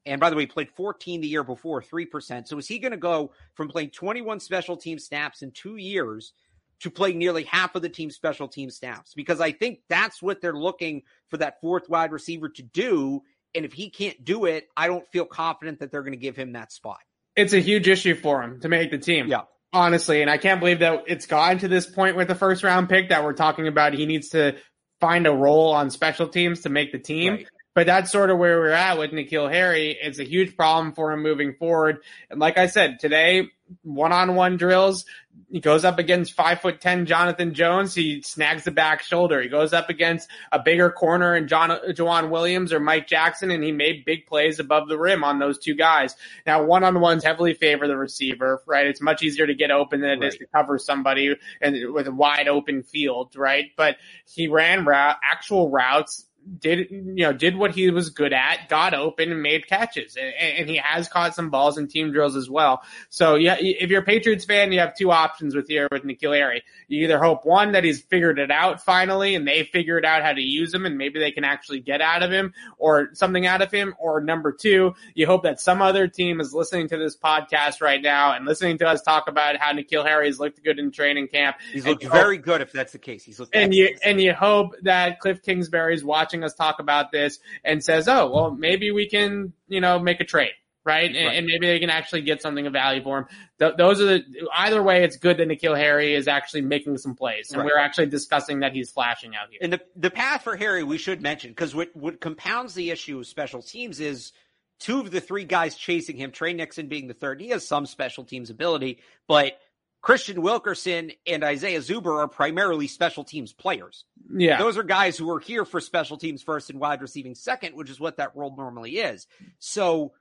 And by the way, he played 14 the year before, 3%. So is he going to go from playing 21 special team snaps in two years to play nearly half of the team's special team snaps because I think that's what they're looking for that fourth wide receiver to do. And if he can't do it, I don't feel confident that they're going to give him that spot. It's a huge issue for him to make the team. Yeah. Honestly, and I can't believe that it's gotten to this point with the first round pick that we're talking about. He needs to find a role on special teams to make the team. Right. But that's sort of where we're at with N'Keal Harry. It's a huge problem for him moving forward. And like I said, today, one on one drills, he goes up against five foot ten Jonathan Jones. He snags the back shoulder. He goes up against a bigger corner and John Joejuan Williams or Mike Jackson, and he made big plays above the rim on those two guys. Now one on ones heavily favor the receiver, right? It's much easier to get open than it right. is to cover somebody and with a wide open field, right? But he ran route, actual routes did you know did what he was good at, got open and made catches, and, and, he has caught some balls in team drills as well. So yeah, if you're a Patriots fan, you have two options with here with N'Keal Harry. You either hope one that he's figured it out finally, and they figured out how to use him, and maybe they can actually get out of him or something out of him, or number two, you hope that some other team is listening to this podcast right now and listening to us talk about how Harry has looked good in training camp. He's looked very hope, good if that's the case. He's looked and you and you hope that Cliff Kingsbury is watching watching us talk about this and says, oh, well, maybe we can, you know, make a trade. Right? And, right. and maybe they can actually get something of value for him. Th- those are the, either way, it's good that N'Keal Harry is actually making some plays. And right. we're actually discussing that he's flashing out here. And the, the path for Harry, we should mention, because what, what compounds the issue of special teams is two of the three guys chasing him, Tre Nixon being the third. He has some special teams ability, but Kristian Wilkerson and Isaiah Zuber are primarily special teams players. Yeah. Those are guys who are here for special teams first and wide receiving second, which is what that role normally is. So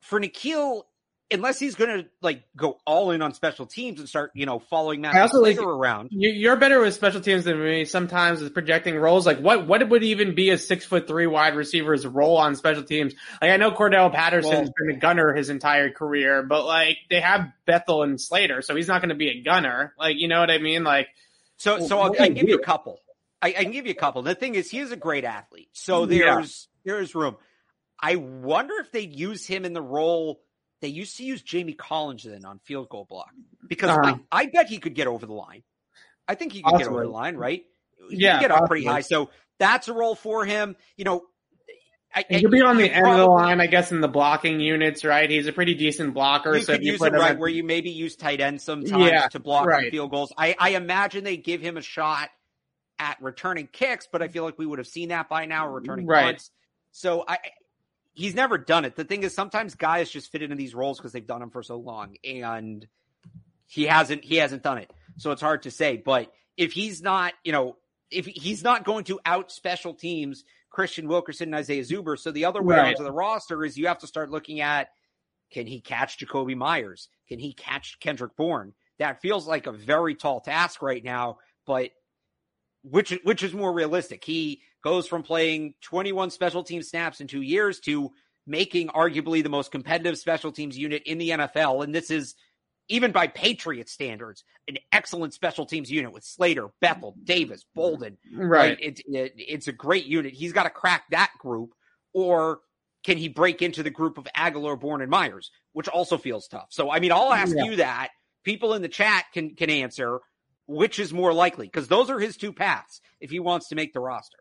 for N'Keal, unless he's going to like go all in on special teams and start, you know, following Matt also, like, around. You're better with special teams than me sometimes with projecting roles. Like what, what would even be a six foot three wide receiver's role on special teams? Like I know Cordarrelle Patterson's well, been a gunner his entire career, but like they have Bethel and Slater, so he's not going to be a gunner. Like, you know what I mean? Like, so, so I'll, I'll give you a couple. I, I, can give you a couple. The thing is, he is a great athlete, so there's yeah. there's room. I wonder if they'd use him in the role they used to use Jamie Collins then on field goal block because uh-huh. I, I, bet he could get over the line. I think he could get over the line, right? He yeah, get up pretty high. So that's a role for him. You know, I, he'll be on the end probably, of the line, I guess, in the blocking units, right? He's a pretty decent blocker. You so could you use him right at, where you maybe use tight end sometimes yeah, to block right. field goals. I, I imagine they give him a shot at returning kicks, but I feel like we would have seen that by now, returning right. punts. So I, he's never done it. The thing is, sometimes guys just fit into these roles because they've done them for so long, and he hasn't. He hasn't done it, so it's hard to say. But if he's not, you know, if he's not going to out special teams Christian Wilkerson and Isaiah Zuber, so the other way right. onto the roster is you have to start looking at can he catch Jakobi Meyers? Can he catch Kendrick Bourne? That feels like a very tall task right now, but which which is more realistic? He goes from playing 21 special team snaps in two years to making arguably the most competitive special teams unit in the NFL. And this is, even by Patriot standards, an excellent special teams unit with Slater, Bethel, Davis, Bolden. Right. right? It, it, it's a great unit. He's got to crack that group, or can he break into the group of Agholor, Bourne, and Meyers, which also feels tough. So, I mean, I'll ask yeah. you that. People in the chat can can answer which is more likely because those are his two paths if he wants to make the roster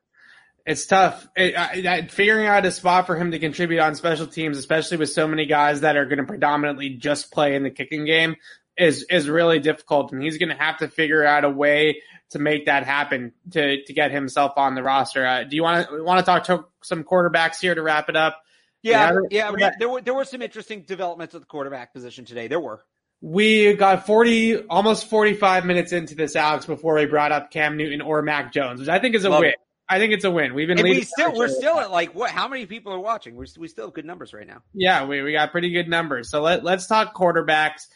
it's tough. It, uh, figuring out a spot for him to contribute on special teams, especially with so many guys that are going to predominantly just play in the kicking game, is is really difficult. And he's going to have to figure out a way to make that happen to to get himself on the roster. Uh, do you want to want to talk to some quarterbacks here to wrap it up? Yeah, yeah. yeah there were there were some interesting developments at the quarterback position today. There were. We got 40, almost 45 minutes into this, Alex, before we brought up Cam Newton or Mac Jones, which I think is a Love win. It. I think it's a win. We've been and we still we're still at like what? How many people are watching? We're we still have good numbers right now. Yeah, we we got pretty good numbers. So let let's talk quarterbacks.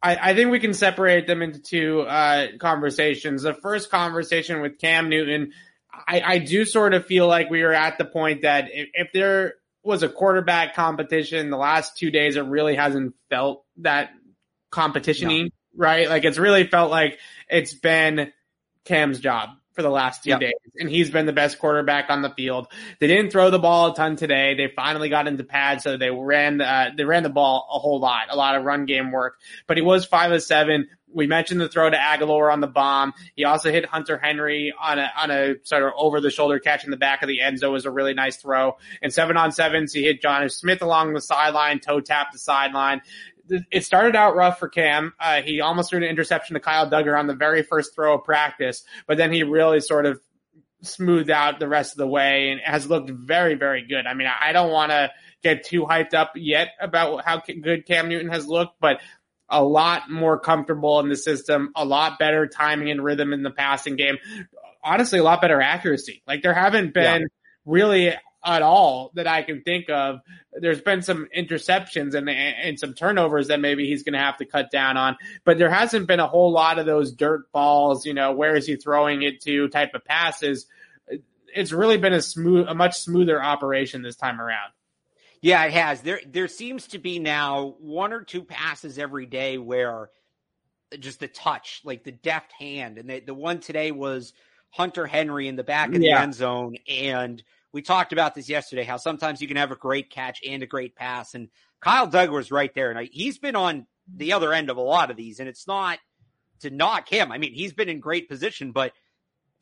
I, I think we can separate them into two uh, conversations. The first conversation with Cam Newton, I, I do sort of feel like we are at the point that if, if there was a quarterback competition the last two days, it really hasn't felt that competitiony, no. right? Like it's really felt like it's been Cam's job for the last two yep. days, and he's been the best quarterback on the field. They didn't throw the ball a ton today. They finally got into pad, so they ran uh, they ran the ball a whole lot, a lot of run game work. But he was five of seven. We mentioned the throw to Agholor on the bomb. He also hit Hunter Henry on a on a sort of over the shoulder catch in the back of the end zone was a really nice throw. And seven on sevens, he hit Jonnu Smith along the sideline, toe tap the sideline it started out rough for Cam. Uh, he almost threw an interception to Kyle Dugger on the very first throw of practice, but then he really sort of smoothed out the rest of the way and has looked very, very good. I mean, I don't want to get too hyped up yet about how good Cam Newton has looked, but a lot more comfortable in the system, a lot better timing and rhythm in the passing game. Honestly, a lot better accuracy. Like there haven't been yeah. really at all that I can think of. There's been some interceptions and and some turnovers that maybe he's going to have to cut down on, but there hasn't been a whole lot of those dirt balls. You know, where is he throwing it to? Type of passes. It's really been a smooth, a much smoother operation this time around. Yeah, it has. There there seems to be now one or two passes every day where just the touch, like the deft hand, and the the one today was Hunter Henry in the back of the end zone and we talked about this yesterday, how sometimes you can have a great catch and a great pass. And Kyle Dugger was right there. And he's been on the other end of a lot of these. And it's not to knock him. I mean, he's been in great position, but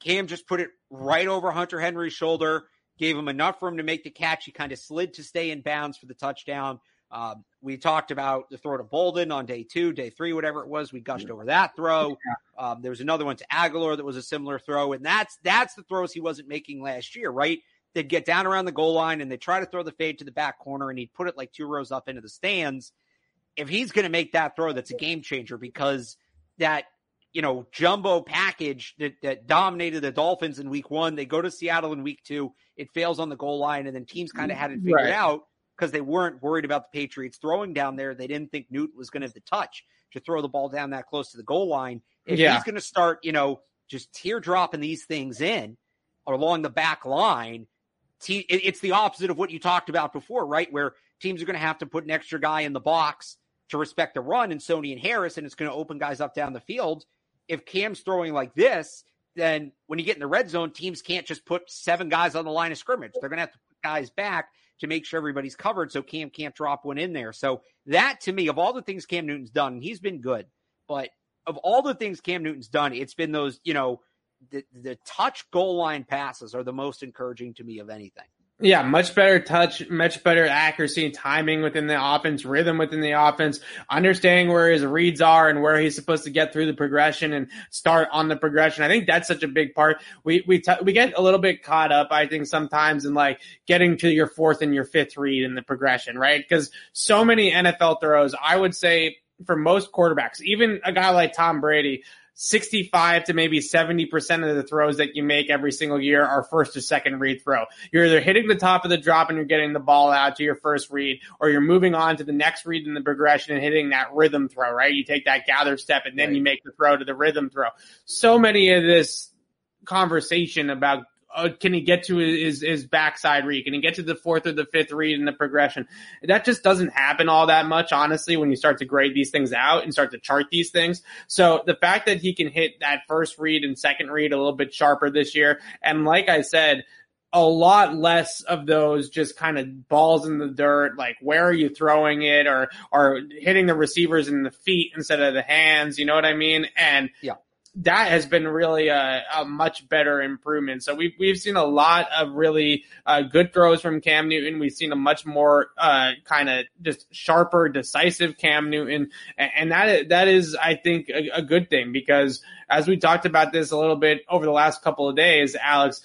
Cam just put it right over Hunter Henry's shoulder, gave him enough him to make the catch. He kind of slid to stay in bounds for the touchdown. Um, we talked about the throw to Bolden on day two, day three, whatever it was. We gushed over that throw. Um, there was another one to Agholor that was a similar throw, and that's that's the throws he wasn't making last year, right? They'd get down around the goal line and they try to throw the fade to the back corner and he'd put it like two rows up into the stands. If he's going to make that throw, that's a game changer because that, you know, jumbo package that, that dominated the Dolphins in week one, they go to Seattle in week two, it fails on the goal line and then teams kind of had it figured right. out because they weren't worried about the Patriots throwing down there. They didn't think Newton was going to have the touch to throw the ball down that close to the goal line. If yeah. he's going to start, you know, just teardropping these things in along the back line, it's the opposite of what you talked about before, right? Where teams are going to have to put an extra guy in the box to respect the run and Sony and Harris, and it's going to open guys up down the field. If Cam's throwing like this, then when you get in the red zone, teams can't just put seven guys on the line of scrimmage. They're going to have to put guys back to make sure everybody's covered so Cam can't drop one in there. So that to me, of all the things Cam Newton's done, he's been good. But of all the things Cam Newton's done, it's been those, you know, the, the touch goal line passes are the most encouraging to me of anything. Yeah, much better touch, much better accuracy, and timing within the offense, rhythm within the offense, understanding where his reads are and where he's supposed to get through the progression and start on the progression. I think that's such a big part. We we t- we get a little bit caught up, I think, sometimes in like getting to your fourth and your fifth read in the progression, right? Because so many NFL throws, I would say for most quarterbacks, even a guy like Tom Brady, 65 to maybe 70% of the throws that you make every single year are first or second read throw. You're either hitting the top of the drop and you're getting the ball out to your first read, or you're moving on to the next read in the progression and hitting that rhythm throw, right? You take that gather step and then right. you make the throw to the rhythm throw. So many of this conversation about uh, can he get to his his backside read? Can he get to the fourth or the fifth read in the progression? That just doesn't happen all that much, honestly, when you start to grade these things out and start to chart these things. So the fact that he can hit that first read and second read a little bit sharper this year, and like I said, a lot less of those just kind of balls in the dirt, like where are you throwing it or or hitting the receivers in the feet instead of the hands, you know what I mean? And yeah that has been really a, a, much better improvement. So we've we've seen a lot of really uh, good throws from Cam Newton. We've seen a much more uh, kind of just sharper, decisive Cam Newton, and, that that is, I think, a, a good thing because as we talked about this a little bit over the last couple of days, Alex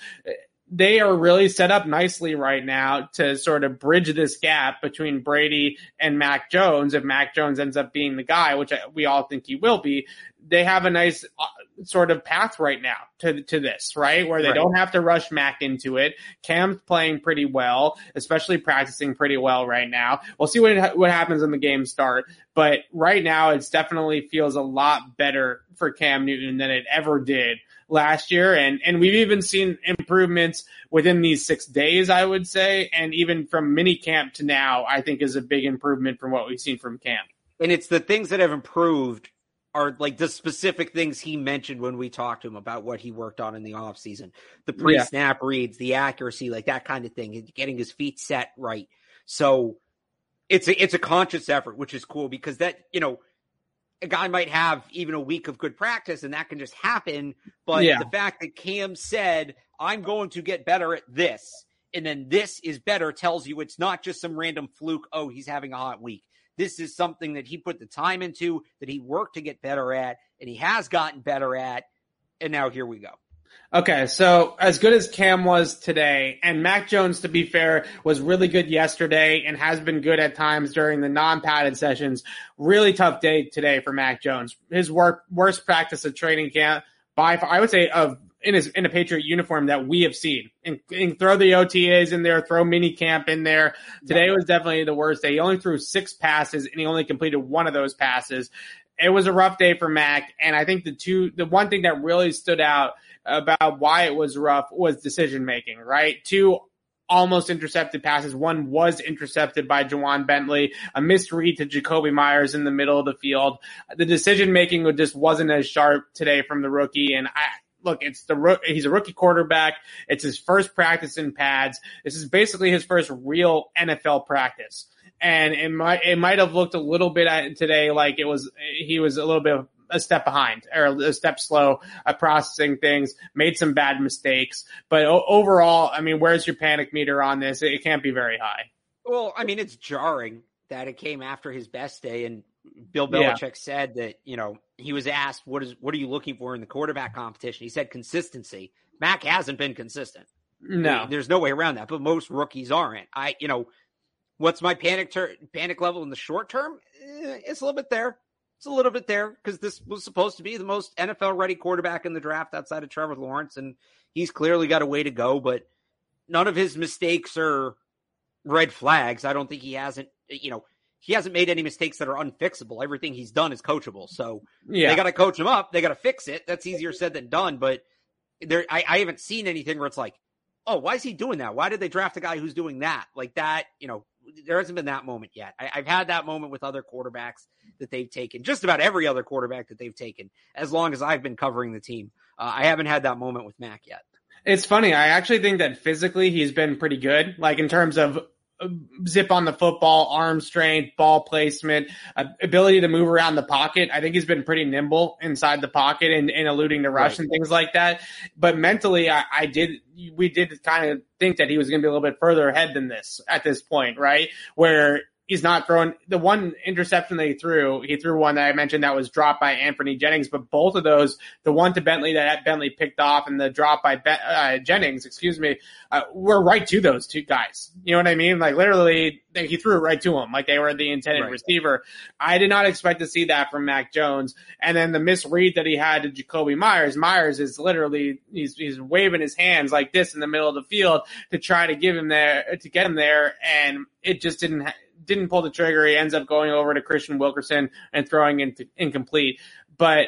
they are really set up nicely right now to sort of bridge this gap between Brady and Mac Jones. If Mac Jones ends up being the guy, which we all think he will be, they have a nice uh, sort of path right now to to this, right? Where they right. don't have to rush Mac into it. Cam's playing pretty well, especially practicing pretty well right now. We'll see what what happens when the game start, but right now it's definitely feels a lot better for Cam Newton than it ever did last year. And, and we've even seen improvements within these six days, I would say. And even from mini camp to now, I think is a big improvement from what we've seen from camp. And it's the things that have improved are like the specific things he mentioned when we talked to him about what he worked on in the offseason. The pre snap yeah. reads, the accuracy, like that kind of thing, getting his feet set right. So it's a it's a conscious effort, which is cool because that, you know, a guy might have even a week of good practice and that can just happen. But yeah. the fact that Cam said, I'm going to get better at this, and then this is better tells you it's not just some random fluke, oh, he's having a hot week. This is something that he put the time into, that he worked to get better at, and he has gotten better at. And now here we go. Okay, so as good as Cam was today, and Mac Jones, to be fair, was really good yesterday and has been good at times during the non-padded sessions. Really tough day today for Mac Jones. His work, worst practice of training camp by, I would say, of in his in a Patriot uniform that we have seen. And, and, throw the OTAs in there, throw mini camp in there. Today was definitely the worst day. He only threw six passes and he only completed one of those passes. It was a rough day for Mac, and I think the two, the one thing that really stood out about why it was rough was decision making, right? Two almost intercepted passes. One was intercepted by Ja'Whaun Bentley, a misread to Jakobi Meyers in the middle of the field. The decision making just wasn't as sharp today from the rookie. And I, look, it's the he's a rookie quarterback. It's his first practice in pads. This is basically his first real NFL practice. And it might, it might have looked a little bit at today like it was, he was a little bit a step behind or a step slow at processing things, made some bad mistakes. But overall, I mean, where's your panic meter on this? It can't be very high. Well, I mean, it's jarring that it came after his best day and Bill Belichick yeah. said that, you know, he was asked, what is, what are you looking for in the quarterback competition? He said consistency. Mac hasn't been consistent. No, there's no way around that, but most rookies aren't. I, you know, what's my panic ter- panic level in the short term? Eh, it's a little bit there. It's a little bit there because this was supposed to be the most NFL ready quarterback in the draft outside of Trevor Lawrence, and he's clearly got a way to go. But none of his mistakes are red flags. I don't think he hasn't. You know, he hasn't made any mistakes that are unfixable. Everything he's done is coachable. So yeah. they got to coach him up. They got to fix it. That's easier said than done. But there, I, I haven't seen anything where it's like, oh, why is he doing that? Why did they draft a guy who's doing that? Like that, you know, there hasn't been that moment yet. I, have had that moment with other quarterbacks that they've taken, just about every other quarterback that they've taken, as long as I've been covering the team. Uh, I haven't had that moment with Mac yet. It's funny. I actually think that physically he's been pretty good, like in terms of zip on the football, arm strength, ball placement, uh, ability to move around the pocket. I think he's been pretty nimble inside the pocket and, and eluding the rush right. and things like that. But mentally, I, I did, we did kind of think that he was going to be a little bit further ahead than this at this point, right? Where he's not throwing the one interception that he threw. He threw one that I mentioned that was dropped by Anthony Jennings, but both of those, the one to Bentley that Bentley picked off and the drop by ben, uh, Jennings, excuse me, uh, were right to those two guys. You know what I mean? Like literally, he threw it right to him, like they were the intended right. receiver. I did not expect to see that from Mac Jones. And then the misread that he had to Jakobi Meyers. Meyers is literally he's he's waving his hands like this in the middle of the field to try to give him there to get him there, and it just didn't. Ha- didn't pull the trigger. He ends up going over to Kristian Wilkerson and throwing into incomplete. But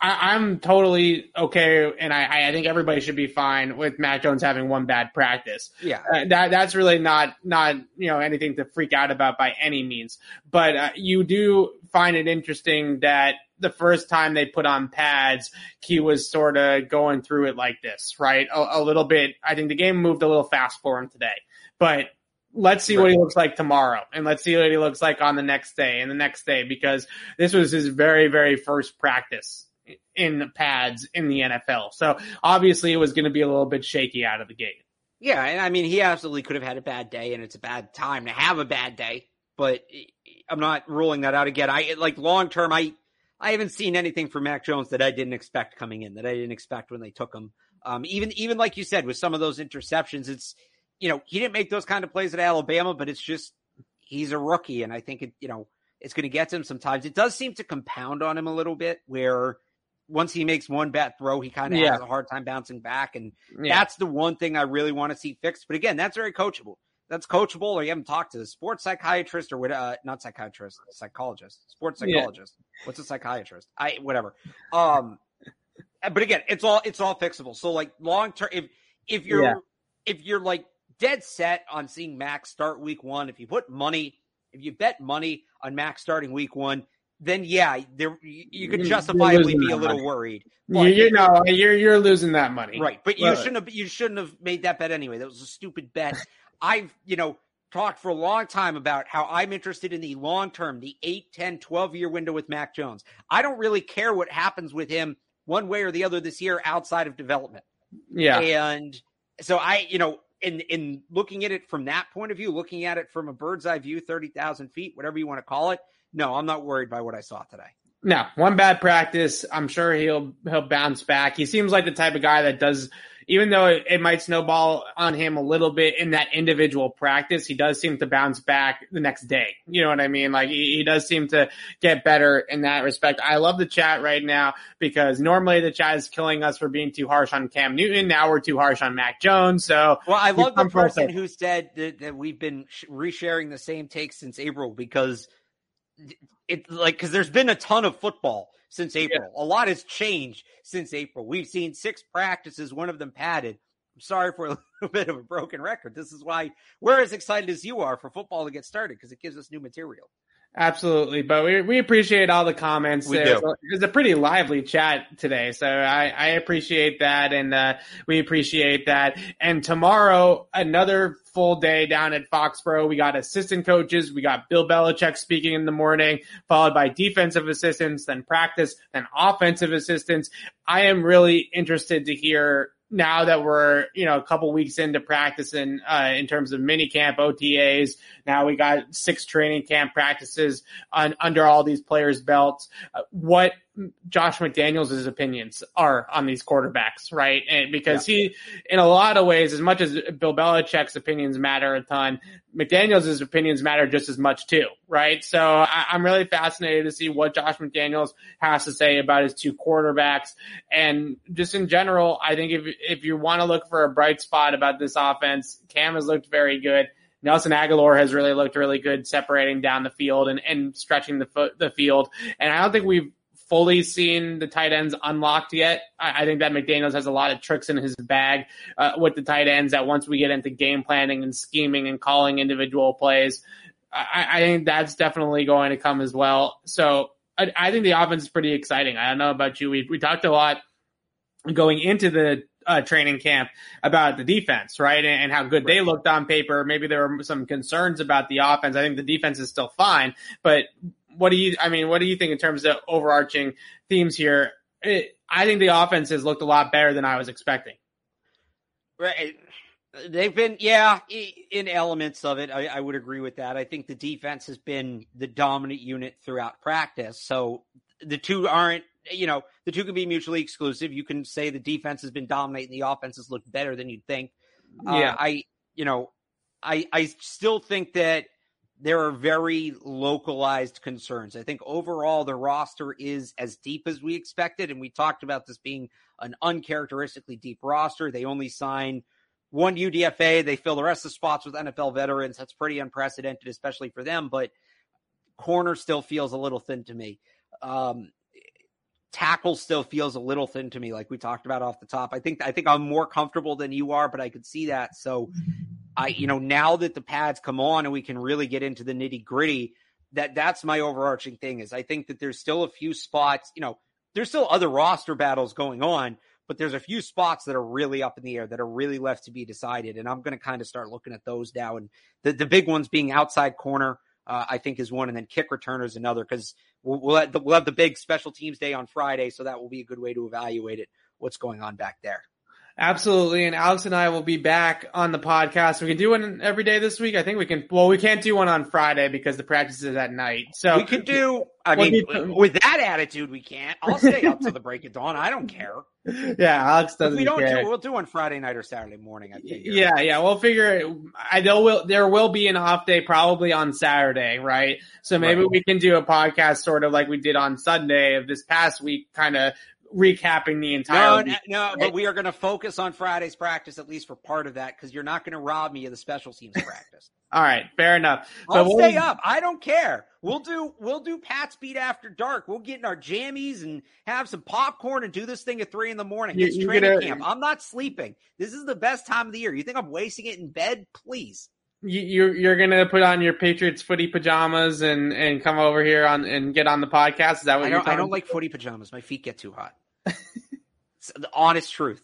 I, I, am totally okay, and I, I think everybody should be fine with Mac Jones having one bad practice. Yeah, uh, that that's really not not you know anything to freak out about by any means. But uh, you do find it interesting that the first time they put on pads, he was sort of going through it like this, right? A, a, little bit. I think the game moved a little fast for him today, but let's see right. what he looks like tomorrow and let's see what he looks like on the next day and the next day because this was his very, very first practice in pads in the NFL. So obviously it was going to be a little bit shaky out of the gate. Yeah. And I mean, he absolutely could have had a bad day and it's a bad time to have a bad day, but I'm not ruling that out again. I like long term. I, I haven't seen anything from Mac Jones that I didn't expect coming in that I didn't expect when they took him. Um, even, even like you said, with some of those interceptions, it's, you know, he didn't make those kind of plays at Alabama, but it's just he's a rookie, and I think it, you know, it's going to get to him sometimes. It does seem to compound on him a little bit, where once he makes one bad throw, he kind of yeah. has a hard time bouncing back, and yeah. that's the one thing I really want to see fixed. But again, that's very coachable. That's coachable, or you haven't talked to a sports psychiatrist or what? Uh, not psychiatrist, psychologist, sports psychologist. Yeah. What's a psychiatrist? I whatever. Um, but again, it's all it's all fixable. So like long term, if if you're if you're like dead set on seeing Max start week one. If you put money, if you bet money on Max starting week one, then yeah, there you could justifiably be a little money. worried. But you, know, you're you're losing that money, right? But you shouldn't have you shouldn't have made that bet anyway. That was a stupid bet. I've you know talked for a long time about how I'm interested in the long term, the 8, 10, 12 year window with Mac Jones. I don't really care what happens with him one way or the other this year outside of development. Yeah. And so I, you know, in in looking at it from that point of view, looking at it from a bird's eye view, thirty thousand feet, whatever you want to call it. No, I'm not worried by what I saw today. No, one bad practice. I'm sure he'll he'll bounce back. He seems like the type of guy that does even though it, it, might snowball on him a little bit in that individual practice, he does seem to bounce back the next day. You know what I mean? Like he, he does seem to get better in that respect. I love the chat right now because normally the chat is killing us for being too harsh on Cam Newton. Now we're too harsh on Mac Jones. So well, I love the person who said that, that we've been resharing the same takes since April because it like because there's been a ton of football since April. Yeah. A lot has changed since April. We've seen six practices, one of them padded. I'm sorry for a little bit of a broken record. This is why we're as excited as you are for football to get started because it gives us new material. Absolutely, but we we appreciate all the comments. We do. It was a pretty lively chat today, so I, I appreciate that, and uh, we appreciate that. And tomorrow, another full day down at Foxborough. We got assistant coaches. We got Bill Belichick speaking in the morning, followed by defensive assistants, then practice, then offensive assistants. I am really interested to hear now that we're you know a couple weeks into practicing uh, in terms of mini camp OTAs. Now we got six training camp practices on, under all these players' belts. Uh, what Josh McDaniels' opinions are on these quarterbacks, right? And because yeah. he, in a lot of ways, as much as Bill Belichick's opinions matter a ton, McDaniels' opinions matter just as much too, right? So I, am really fascinated to see what Josh McDaniels has to say about his two quarterbacks. And just in general, I think if, if you want to look for a bright spot about this offense, Cam has looked very good. Nelson Agholor has really looked really good separating down the field and, and stretching the foot, the field. And I don't think we've fully seen the tight ends unlocked yet. I, I think that McDaniels has a lot of tricks in his bag uh, with the tight ends. That once we get into game planning and scheming and calling individual plays, I, I think that's definitely going to come as well. So I, I think the offense is pretty exciting. I don't know about you. We we talked a lot going into the uh, training camp about the defense, right? And, and how good right. they looked on paper. Maybe there were some concerns about the offense. I think the defense is still fine, but what do you, I mean, what do you think in terms of overarching themes here? It, I think the offense has looked a lot better than I was expecting. Right. They've been, yeah, in elements of it, I, I, would agree with that. I think the defense has been the dominant unit throughout practice. So the two aren't, you know, the two can be mutually exclusive. You can say the defense has been dominating, the offense has looked better than you'd think. Yeah. Uh, I, you know, I, I still think that there are very localized concerns. I think overall the roster is as deep as we expected. And we talked about this being an uncharacteristically deep roster. They only sign one UDFA. They fill the rest of the spots with NFL veterans. That's pretty unprecedented, especially for them. But corner still feels a little thin to me. Um, tackle still feels a little thin to me, like we talked about off the top. I think I think I'm more comfortable than you are, but I could see that. So I, you know, now that the pads come on and we can really get into the nitty gritty, that that's my overarching thing is I think that there's still a few spots, you know, there's still other roster battles going on, but there's a few spots that are really up in the air that are really left to be decided. And I'm going to kind of start looking at those now. And the, the big ones being outside corner, uh, I think is one, and then kick returner is another because we'll, we'll, have the, we'll have the big special teams day on Friday. So that will be a good way to evaluate it, what's going on back there. Absolutely. And Alex and I will be back on the podcast. We can do one every day this week. I think we can, well, we can't do one on Friday because the practice is at night. So we could do, I mean, with that attitude, we can't. I'll stay up to the break of dawn. I don't care. Yeah. Alex doesn't if we don't care. do, we'll do on Friday night or Saturday morning. I think. Yeah. Yeah. We'll figure, it. I know we'll, there will be an off day probably on Saturday, right? So maybe right. we can do a podcast sort of like we did on Sunday of this past week, kind of recapping the entire. No, no, but we are going to focus on Friday's practice at least for part of that because you're not going to rob me of the special teams practice. All right, fair enough. I'll stay up. I don't care. We'll do we'll do Pat's beat after dark. We'll get in our jammies and have some popcorn and do this thing at three in the morning. It's training gonna, camp. I'm not sleeping. This is the best time of the year. You think I'm wasting it in bed? Please. You, you're you're gonna put on your Patriots footy pajamas and and come over here on and get on the podcast. Is that what I you're? I don't like footy pajamas. My feet get too hot. The honest truth.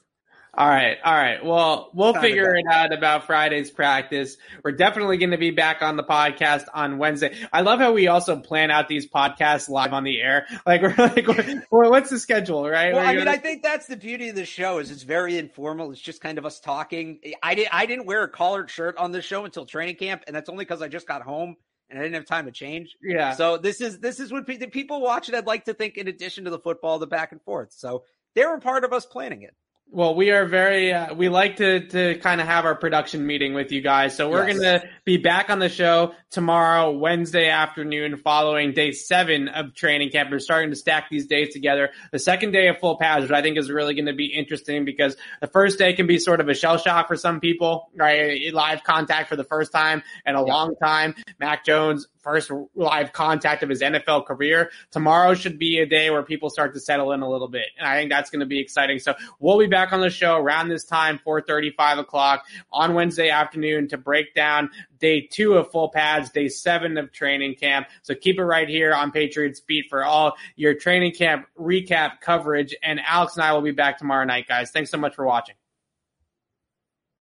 All right, all right. Well, we'll figure it out about Friday's practice. We're definitely going to be back on the podcast on Wednesday. I love how we also plan out these podcasts live on the air. Like we're like, we're, what's the schedule, right? Well, I mean, I think that's the beauty of the show is it's very informal. It's just kind of us talking. I did I didn't wear a collared shirt on this show until training camp, and that's only because I just got home and I didn't have time to change. Yeah. So this is this is what people watch it. I'd like to think, in addition to the football, the back and forth. So they were part of us planning it. Well, we are very, uh, we like to, to kind of have our production meeting with you guys. So we're yes. going to be back on the show tomorrow, Wednesday afternoon, following day seven of training camp. We're starting to stack these days together. The second day of full pads, which I think is really going to be interesting because the first day can be sort of a shell shock for some people, right? Live contact for the first time in a long time. Mac Jones, first live contact of his NFL career. Tomorrow should be a day where people start to settle in a little bit. And I think that's going to be exciting. So we'll be back on the show around this time, 4.35 o'clock on Wednesday afternoon to break down day two of full pads, day seven of training camp. So keep it right here on Patriots Beat for all your training camp recap coverage. And Alex and I will be back tomorrow night, guys. Thanks so much for watching.